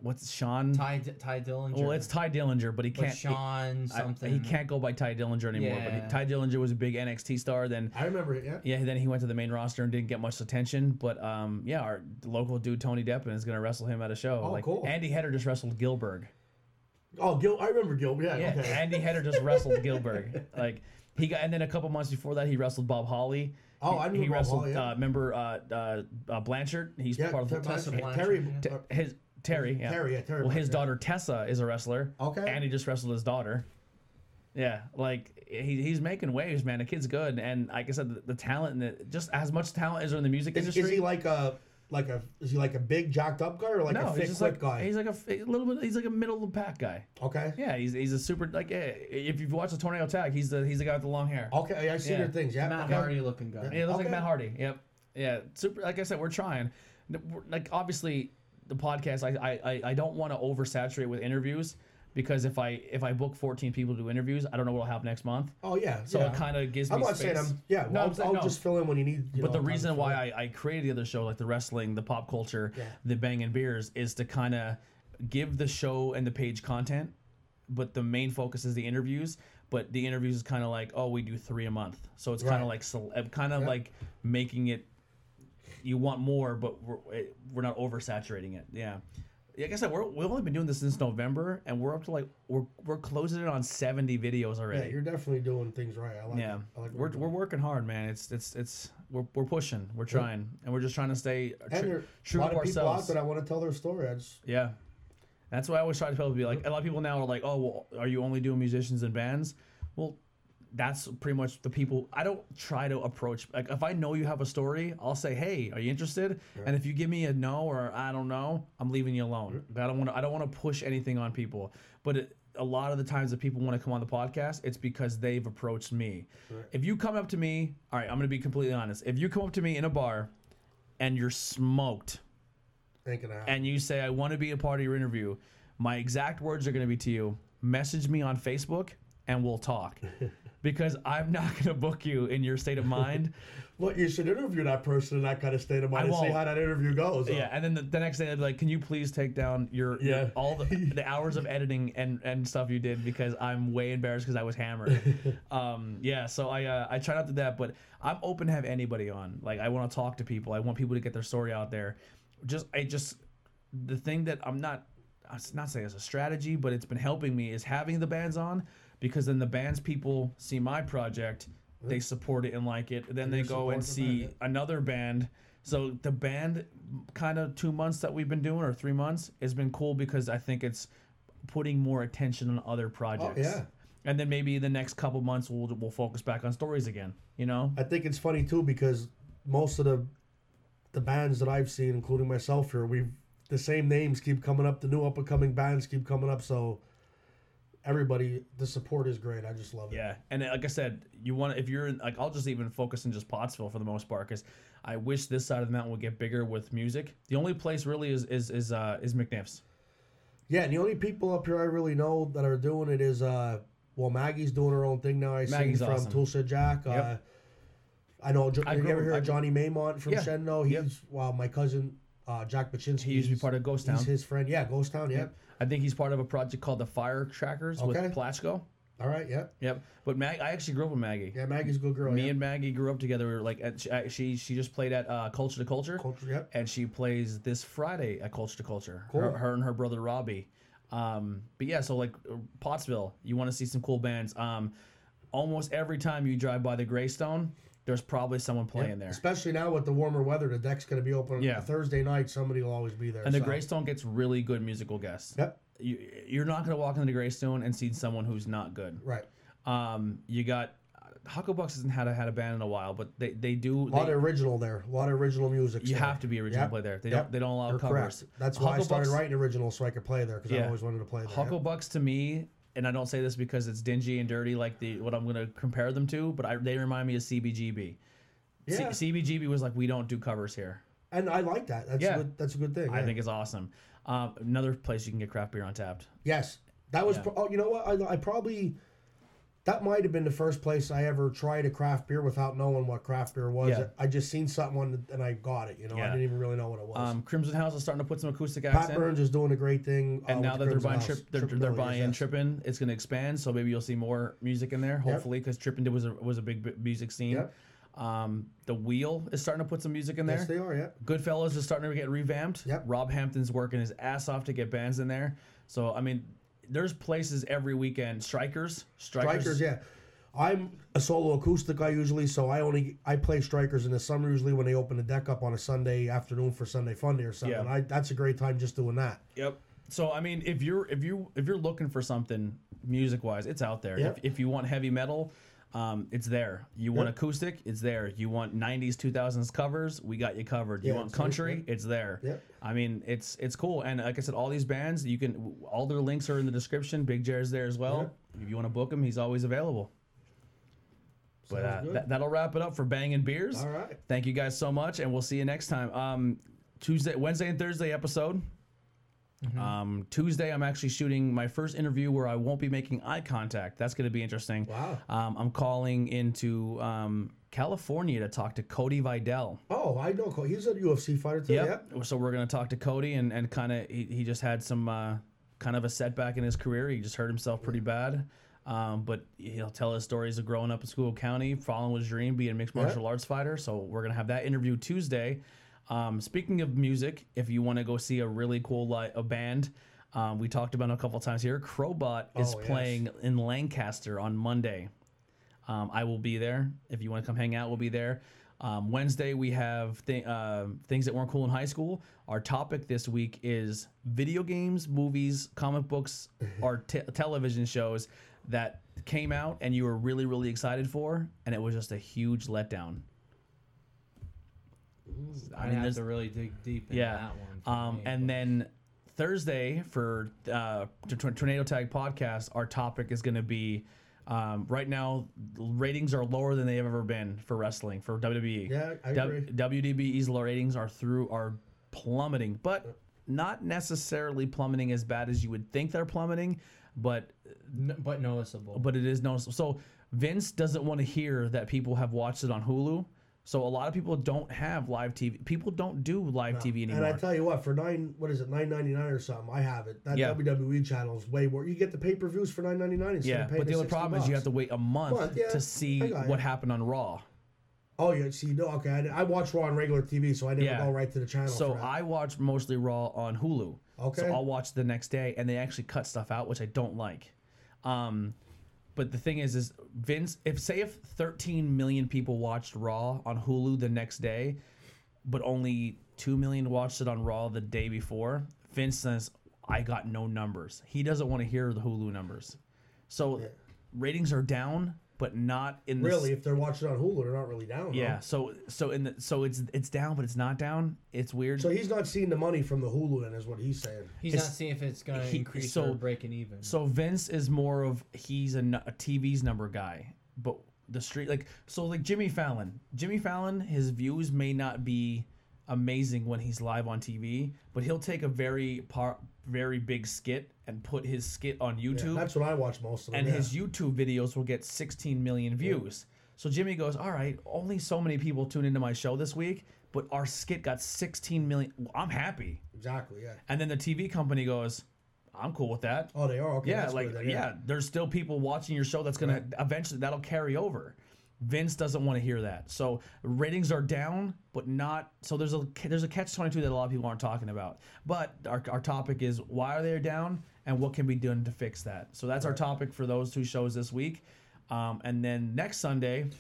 What's Sean? Ty Tye Dillinger. well, it's Tye Dillinger, but he can't. Sean I- something. he can't go by Tye Dillinger anymore. But he, Tye Dillinger was a big NXT star. Then I remember it. Yeah. yeah, then he went to the main roster and didn't get much attention. But um, yeah, our local dude Tony Deppen is going to wrestle him at a show. Oh, like cool. Andy Header just wrestled Gillberg. Oh, Gil. I remember Gil. Yeah. Yeah, okay. Andy Header just [laughs] wrestled Gillberg. Like he got, and then a couple months before that, he wrestled Bob Holly. Oh, I he, remember he Bob wrestled. Holly, yeah. Uh, remember uh, uh, uh, Blanchard? He's yeah. part of the Tessa Terry. Blanchard, Terry yeah. T- his Terry. Mm-hmm. Yeah. Terry, yeah, Terry Well, his Blanchard. daughter Tessa is a wrestler. Okay. And he just wrestled his daughter. Yeah, like he, he's making waves, man. The kid's good, and like I said, the, the talent and the, just as much talent as there in the music Is, industry. is he like a like a is he like a big jacked up guy or like no, a he's thick just quick like guy? he's like a, f- a little bit. He's like a middle of the pack guy. Okay. Yeah, he's, he's a super like if you've watched the tornado tag, he's the he's the guy with the long hair. Okay. I see Yeah. your things. Yeah. Matt okay. Hardy looking guy. Yeah, it looks Okay. like Matt Hardy. Yep. Yeah. Super. Like I said, we're trying. We're- Like obviously, the podcast. I I I- don't want to oversaturate with interviews because if I if I book 14 people to do interviews, I don't know what'll happen next month. Oh yeah. So yeah. it kind of gives me I'm not space. saying I'm. Yeah. No, I'll, I'm saying I'll no. just fill in when you need. You But know, the reason why. I, I created the other show, like the wrestling, the pop culture, Yeah. the Bangin' Beers, is to kind of give the show and the page content, but the main focus is the interviews. But the interviews is kind of like, oh, we do three a month, so it's kind of like kind of Yeah. like making it. You want more, but we're we're not oversaturating it. Yeah. Like I said, we're, we've only been doing this since November, and we're up to like we're we're closing it on seventy videos already. Yeah, you're definitely doing things right. I like. Yeah, It. I like we're, we're working hard, man. It's it's it's we're, we're pushing, we're trying, and we're just trying to stay tr- And there true a lot to of people out that want to tell their story. I just Yeah, that's why I always try to tell people. Be like, mm-hmm. a lot of people now are like, "Oh, well, are you only doing musicians and bands?" Well, that's pretty much the people. I don't try to approach. Like, if I know you have a story, I'll say, "Hey, are you interested?" And if you give me a no or I don't know, I'm leaving you alone. I don't want to. I don't want to push anything on people. But it, a lot of the times that people want to come on the podcast, it's because they've approached me. If you come up to me, all right, I'm going to be completely honest. If you come up to me in a bar and you're smoked and you say, I want to be a part of your interview, my exact words are going to be to you message me on Facebook and we'll talk. [laughs] because I'm not going to book you in your state of mind. [laughs] Well, you should interview that person in that kind of state of mind and see how that interview goes. yeah, and then the, the next day they'd be like, "Can you please take down your, your- Yeah. all the, [laughs] the hours of editing and, and stuff you did because I'm way embarrassed because I was hammered." [laughs] um, yeah, so I uh, I try not to do that, but I'm open to have anybody on. Like I want to talk to people. I want people to get their story out there. Just I just the thing that I'm not I'm not saying it's a strategy, but it's been helping me is having the bands on because then the bands people see my project, they support it and like it. Then they go and the band, see another band. So the band kind of two months that we've been doing or three months has been cool because I think it's putting more attention on other oh, projects. yeah. And then maybe the next couple months we'll we'll focus back on stories again. You know? I think it's funny too because most of the the bands that I've seen, including myself here, we've the same names keep coming up. The new up and coming bands keep coming up. So everybody, the support is great. I just love it. Yeah, and like I said, you want if you're in, like I'll just even focus in just Pottsville for the most part because I wish this side of the mountain would get bigger with music. The only place really is is is uh, is McNiff's. Yeah, and the only people up here I really know that are doing it is uh well Maggie's doing her own thing now. I see from awesome. Tulsa Jack. Uh I know I you ever hear I of Johnny Maymont from Yeah. Shenno? He's Yep. well my cousin uh Jack Baczynski. He used to be he's- part of Ghost Town. He's his friend. Yeah, Ghost Town, yeah. I think he's part of a project called the Fire Trackers Okay. with Platchko. All right, Yep. Yep. But Mag, I actually grew up with Maggie. Yeah, Maggie's a good girl. Me yeah. and Maggie grew up together. We were like, at, she, she she just played at uh, Culture to Culture, Culture, yep. and she plays this Friday at Culture to Culture. Cool. Her, her and her brother Robbie. Um, but yeah, so like Pottsville, you want to see some cool bands. Um, almost every time you drive by the Greystone, there's probably someone playing there. Especially now with the warmer weather, the deck's going to be open. Yeah. Thursday night, somebody will always be there. And the so. Greystone gets really good musical guests. Yep. You, you're not going to walk into the Greystone and see someone who's not good. Right. Um, you got Hucklebucks hasn't had a, had a band in a while, but they, they do. A lot they- of original there. A lot of original music. you have to be original Yep. play there. They Yep. don't they don't allow You're covers. correct. That's why I started writing original so I could play there because I always wanted to play there. Yep. Hucklebucks to me, and I don't say this because it's dingy and dirty like the what I'm going to compare them to, but I, they remind me of CBGB. Yeah. C- CBGB was like we don't do covers here. And I like that. That's Yeah. a good, that's a good thing. I yeah. think it's awesome. Um, another place you can get craft beer on Untappd. Yes, that was. Yeah. Pro- oh, you know what? I, I probably that might have been the first place I ever tried a craft beer without knowing what craft beer was. Yeah. I just seen something on and I got it. You know, I didn't even really know what it was. Um, Crimson House is starting to put some acoustic acts Pat in. Burns is doing a great thing. uh, and now the that they're buying House. trip, they're, they're buying yes. Trippin. It's going to expand, so maybe you'll see more music in there. Hopefully, because Trippin was a was a big b- music scene. Yep. Um, the Wheel is starting to put some music in there. Yes, they are. Yeah. Goodfellas is starting to get revamped. Yep. Rob Hampton's working his ass off to get bands in there. So I mean, there's places every weekend. Strikers, Strikers, Strikers, yeah. I'm a solo acoustic guy usually, so I only I play strikers in the summer usually when they open the deck up on a Sunday afternoon for Sunday Fun Day or something. Yeah. I, that's a great time just doing that. Yep. So I mean, if you're if you if you're looking for something music wise, it's out there. Yep. If, if you want heavy metal, um, it's there. You want Yep. acoustic, it's there. You want '90s, 2000s covers, we got you covered. You Yeah, want right country, it's there. Yep. I mean, it's it's cool. And like I said, all these bands, you can all their links are in the description. Big Jared's there as well. If you want to book him, he's always available. But uh, that, that'll wrap it up for Bangin' Beers. All right. Thank you guys so much, and we'll see you next time. Um, Tuesday, Wednesday, and Thursday episode. Um, Tuesday, I'm actually shooting my first interview where I won't be making eye contact. That's going to be interesting. Wow. Um, I'm calling into um, California to talk to Cody Vidal. Oh, I know. Cole. He's a UFC fighter too. Yep. Yeah. So we're going to talk to Cody, and, and kind of he, he just had some uh, kind of a setback in his career. He just hurt himself pretty bad. Um, but he'll tell his stories of growing up in Schuylkill County, following his dream, being a mixed martial arts fighter. So we're gonna have that interview Tuesday. Um, speaking of music, if you want to go see a really cool li- a band, um, we talked about it a couple times here. Crobot is Oh, yes. playing in Lancaster on Monday. Um, I will be there. If you want to come hang out, we'll be there. Um, Wednesday, we have th- uh, things that weren't cool in high school. Our topic this week is video games, movies, comic books, [laughs] or te- television shows that came out and you were really, really excited for, and it was just a huge letdown. I, I mean, have there's to really dig deep into yeah. that one. Um, me, and but- then Thursday for uh, T- T- Tornado Tag podcast, our topic is going to be. Um, right now, ratings are lower than they've ever been for wrestling for WWE. Yeah, I W- agree. WWE's ratings are through are plummeting, but not necessarily plummeting as bad as you would think they're plummeting, but N- but noticeable. but it is noticeable. So Vince doesn't want to hear that people have watched it on Hulu. So a lot of people don't have live TV. People don't do live TV anymore. And I tell you what, for nine, what is it, nine ninety nine or something? I have it. That Yeah. WWE channel is way more. You get the pay per views for nine ninety nine instead Yeah, of paying but the only problem is you have to wait a month Month, yeah. to see what happened on Raw. Oh, yeah. See, no, okay. I, I watch Raw on regular TV, so I never Yeah. go right to the channel. So. I watch mostly Raw on Hulu. Okay. So I'll watch the next day, and they actually cut stuff out, which I don't like. Um, but the thing is, is Vince, if say if 13 million people watched Raw on Hulu the next day, but only two million watched it on Raw the day before, Vince says, "I got no numbers." He doesn't want to hear the Hulu numbers. So Yeah. ratings are down, but not in the Really, if they're watching on Hulu, they're not really down. huh? Yeah, so so in the so it's it's down, but it's not down. It's weird. So he's not seeing the money from the Hulu, then, is what he's saying. He's It's- not seeing if it's gonna increase so- or breaking even. So Vince is more of he's a, a TV's number guy, but the street like so like Jimmy Fallon. Jimmy Fallon, his views may not be amazing when he's live on TV, but he'll take a very par, very big skit and put his skit on Yeah, YouTube, that's what I watch most of them. and yeah. his YouTube videos will get 16 million views. So Jimmy goes, "All right, only so many people tune into my show this week, but our skit got 16 million. I'm happy." exactly, yeah. And then the TV company goes, "I'm cool with that." Oh, they are okay. yeah, like then, yeah. there's still people watching your show that's gonna eventually that'll carry over. Vince doesn't want to hear that. So ratings are down, but not so there's a there's a catch 22 that a lot of people aren't talking about. But our, our topic is why are they down and what can be done to fix that. So that's our topic for those two shows this week. Um, and then next Sunday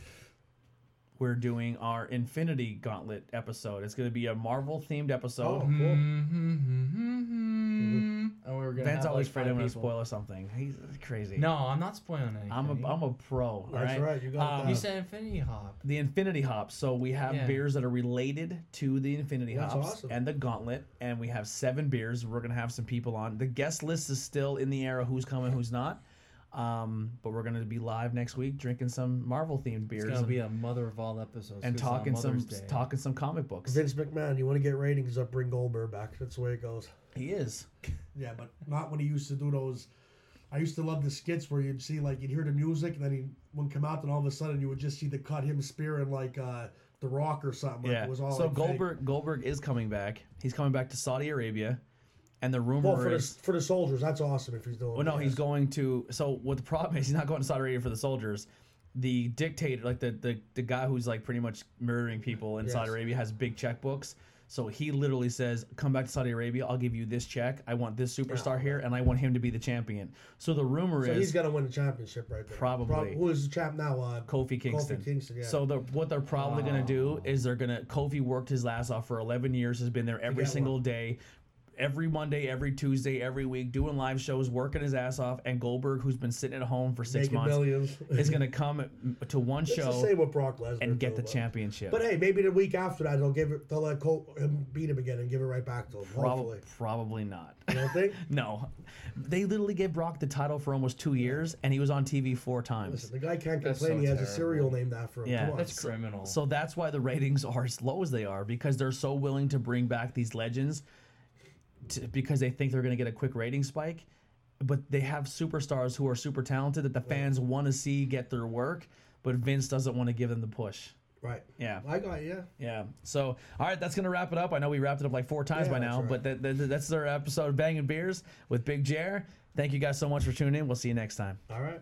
we're doing our Infinity Gauntlet episode. It's going to be a Marvel themed episode. Oh, cool. Mm-hmm. And we were gonna Ben's have always like afraid five I'm going to spoil or something. He's crazy. No, I'm not spoiling anything. I'm a I'm a pro. all That's right. You got Um, that. You said Infinity Hop. the Infinity Hop. So we have Yeah. beers that are related to the Infinity That's Hops awesome. and the Gauntlet, and we have seven beers. We're gonna have some people on. The guest list is still in the air of who's coming, who's not. Um, but we're gonna be live next week drinking some Marvel themed beers It's gonna and, be a mother of all episodes. And talking some Day. talking some comic books. Vince McMahon, you want to get ratings up, bring Goldberg back. That's the way it goes. He is. Yeah, but not when he used to do those. I used to love the skits where you'd see like you'd hear the music and then he would come out and all of a sudden you would just see the cut him spearing like uh, the Rock or something. Like Yeah. it was all So like, fake. Goldberg Goldberg is coming back. He's coming back to Saudi Arabia, and the rumor Well, for the, is for the soldiers, that's awesome if he's doing. Well, no, he's going to. So what the problem is, he's not going to Saudi Arabia for the soldiers. The dictator, like the the, the guy who's like pretty much murdering people in Saudi Arabia, has big checkbooks. So he literally says, "Come back to Saudi Arabia. I'll give you this check. I want this superstar here, and I want him to be the champion." So the rumor So is he's gonna win the championship right there. Probably. Prob- who is the champ now? Uh, Kofi Kingston. Kofi Kingston, yeah. So the, what they're probably going to do is they're going to Kofi worked his ass off for 11 years, has been there every single day, every Monday, every Tuesday, every week, doing live shows, working his ass off, and Goldberg, who's been sitting at home for six making months, millions. is going [laughs] to come to one It's the show same with Brock Lesnar and get too, the but- championship. But hey, maybe the week after that they'll give it. They'll let Cole him beat him again and give it right back to him. Prob- hopefully, probably not. you don't think? [laughs] no, they literally gave Brock the title for almost two years, and he was on TV four times. Listen, the guy can't That's complain. so he has a terrible. cereal named after him. Yeah. Come on. That's criminal. So that's why the ratings are as low as they are because they're so willing to bring back these legends to, because they think they're going to get a quick rating spike. But they have superstars who are super talented that the fans want to see get their work, but Vince doesn't want to give them the push. right. Yeah. I got you. Yeah. So, all right, that's going to wrap it up. I know we wrapped it up like four times Yeah, by now, all but that, that, that's our episode of Bangin' Beers with bigGer. Thank you guys so much for tuning in. We'll see you next time. All right.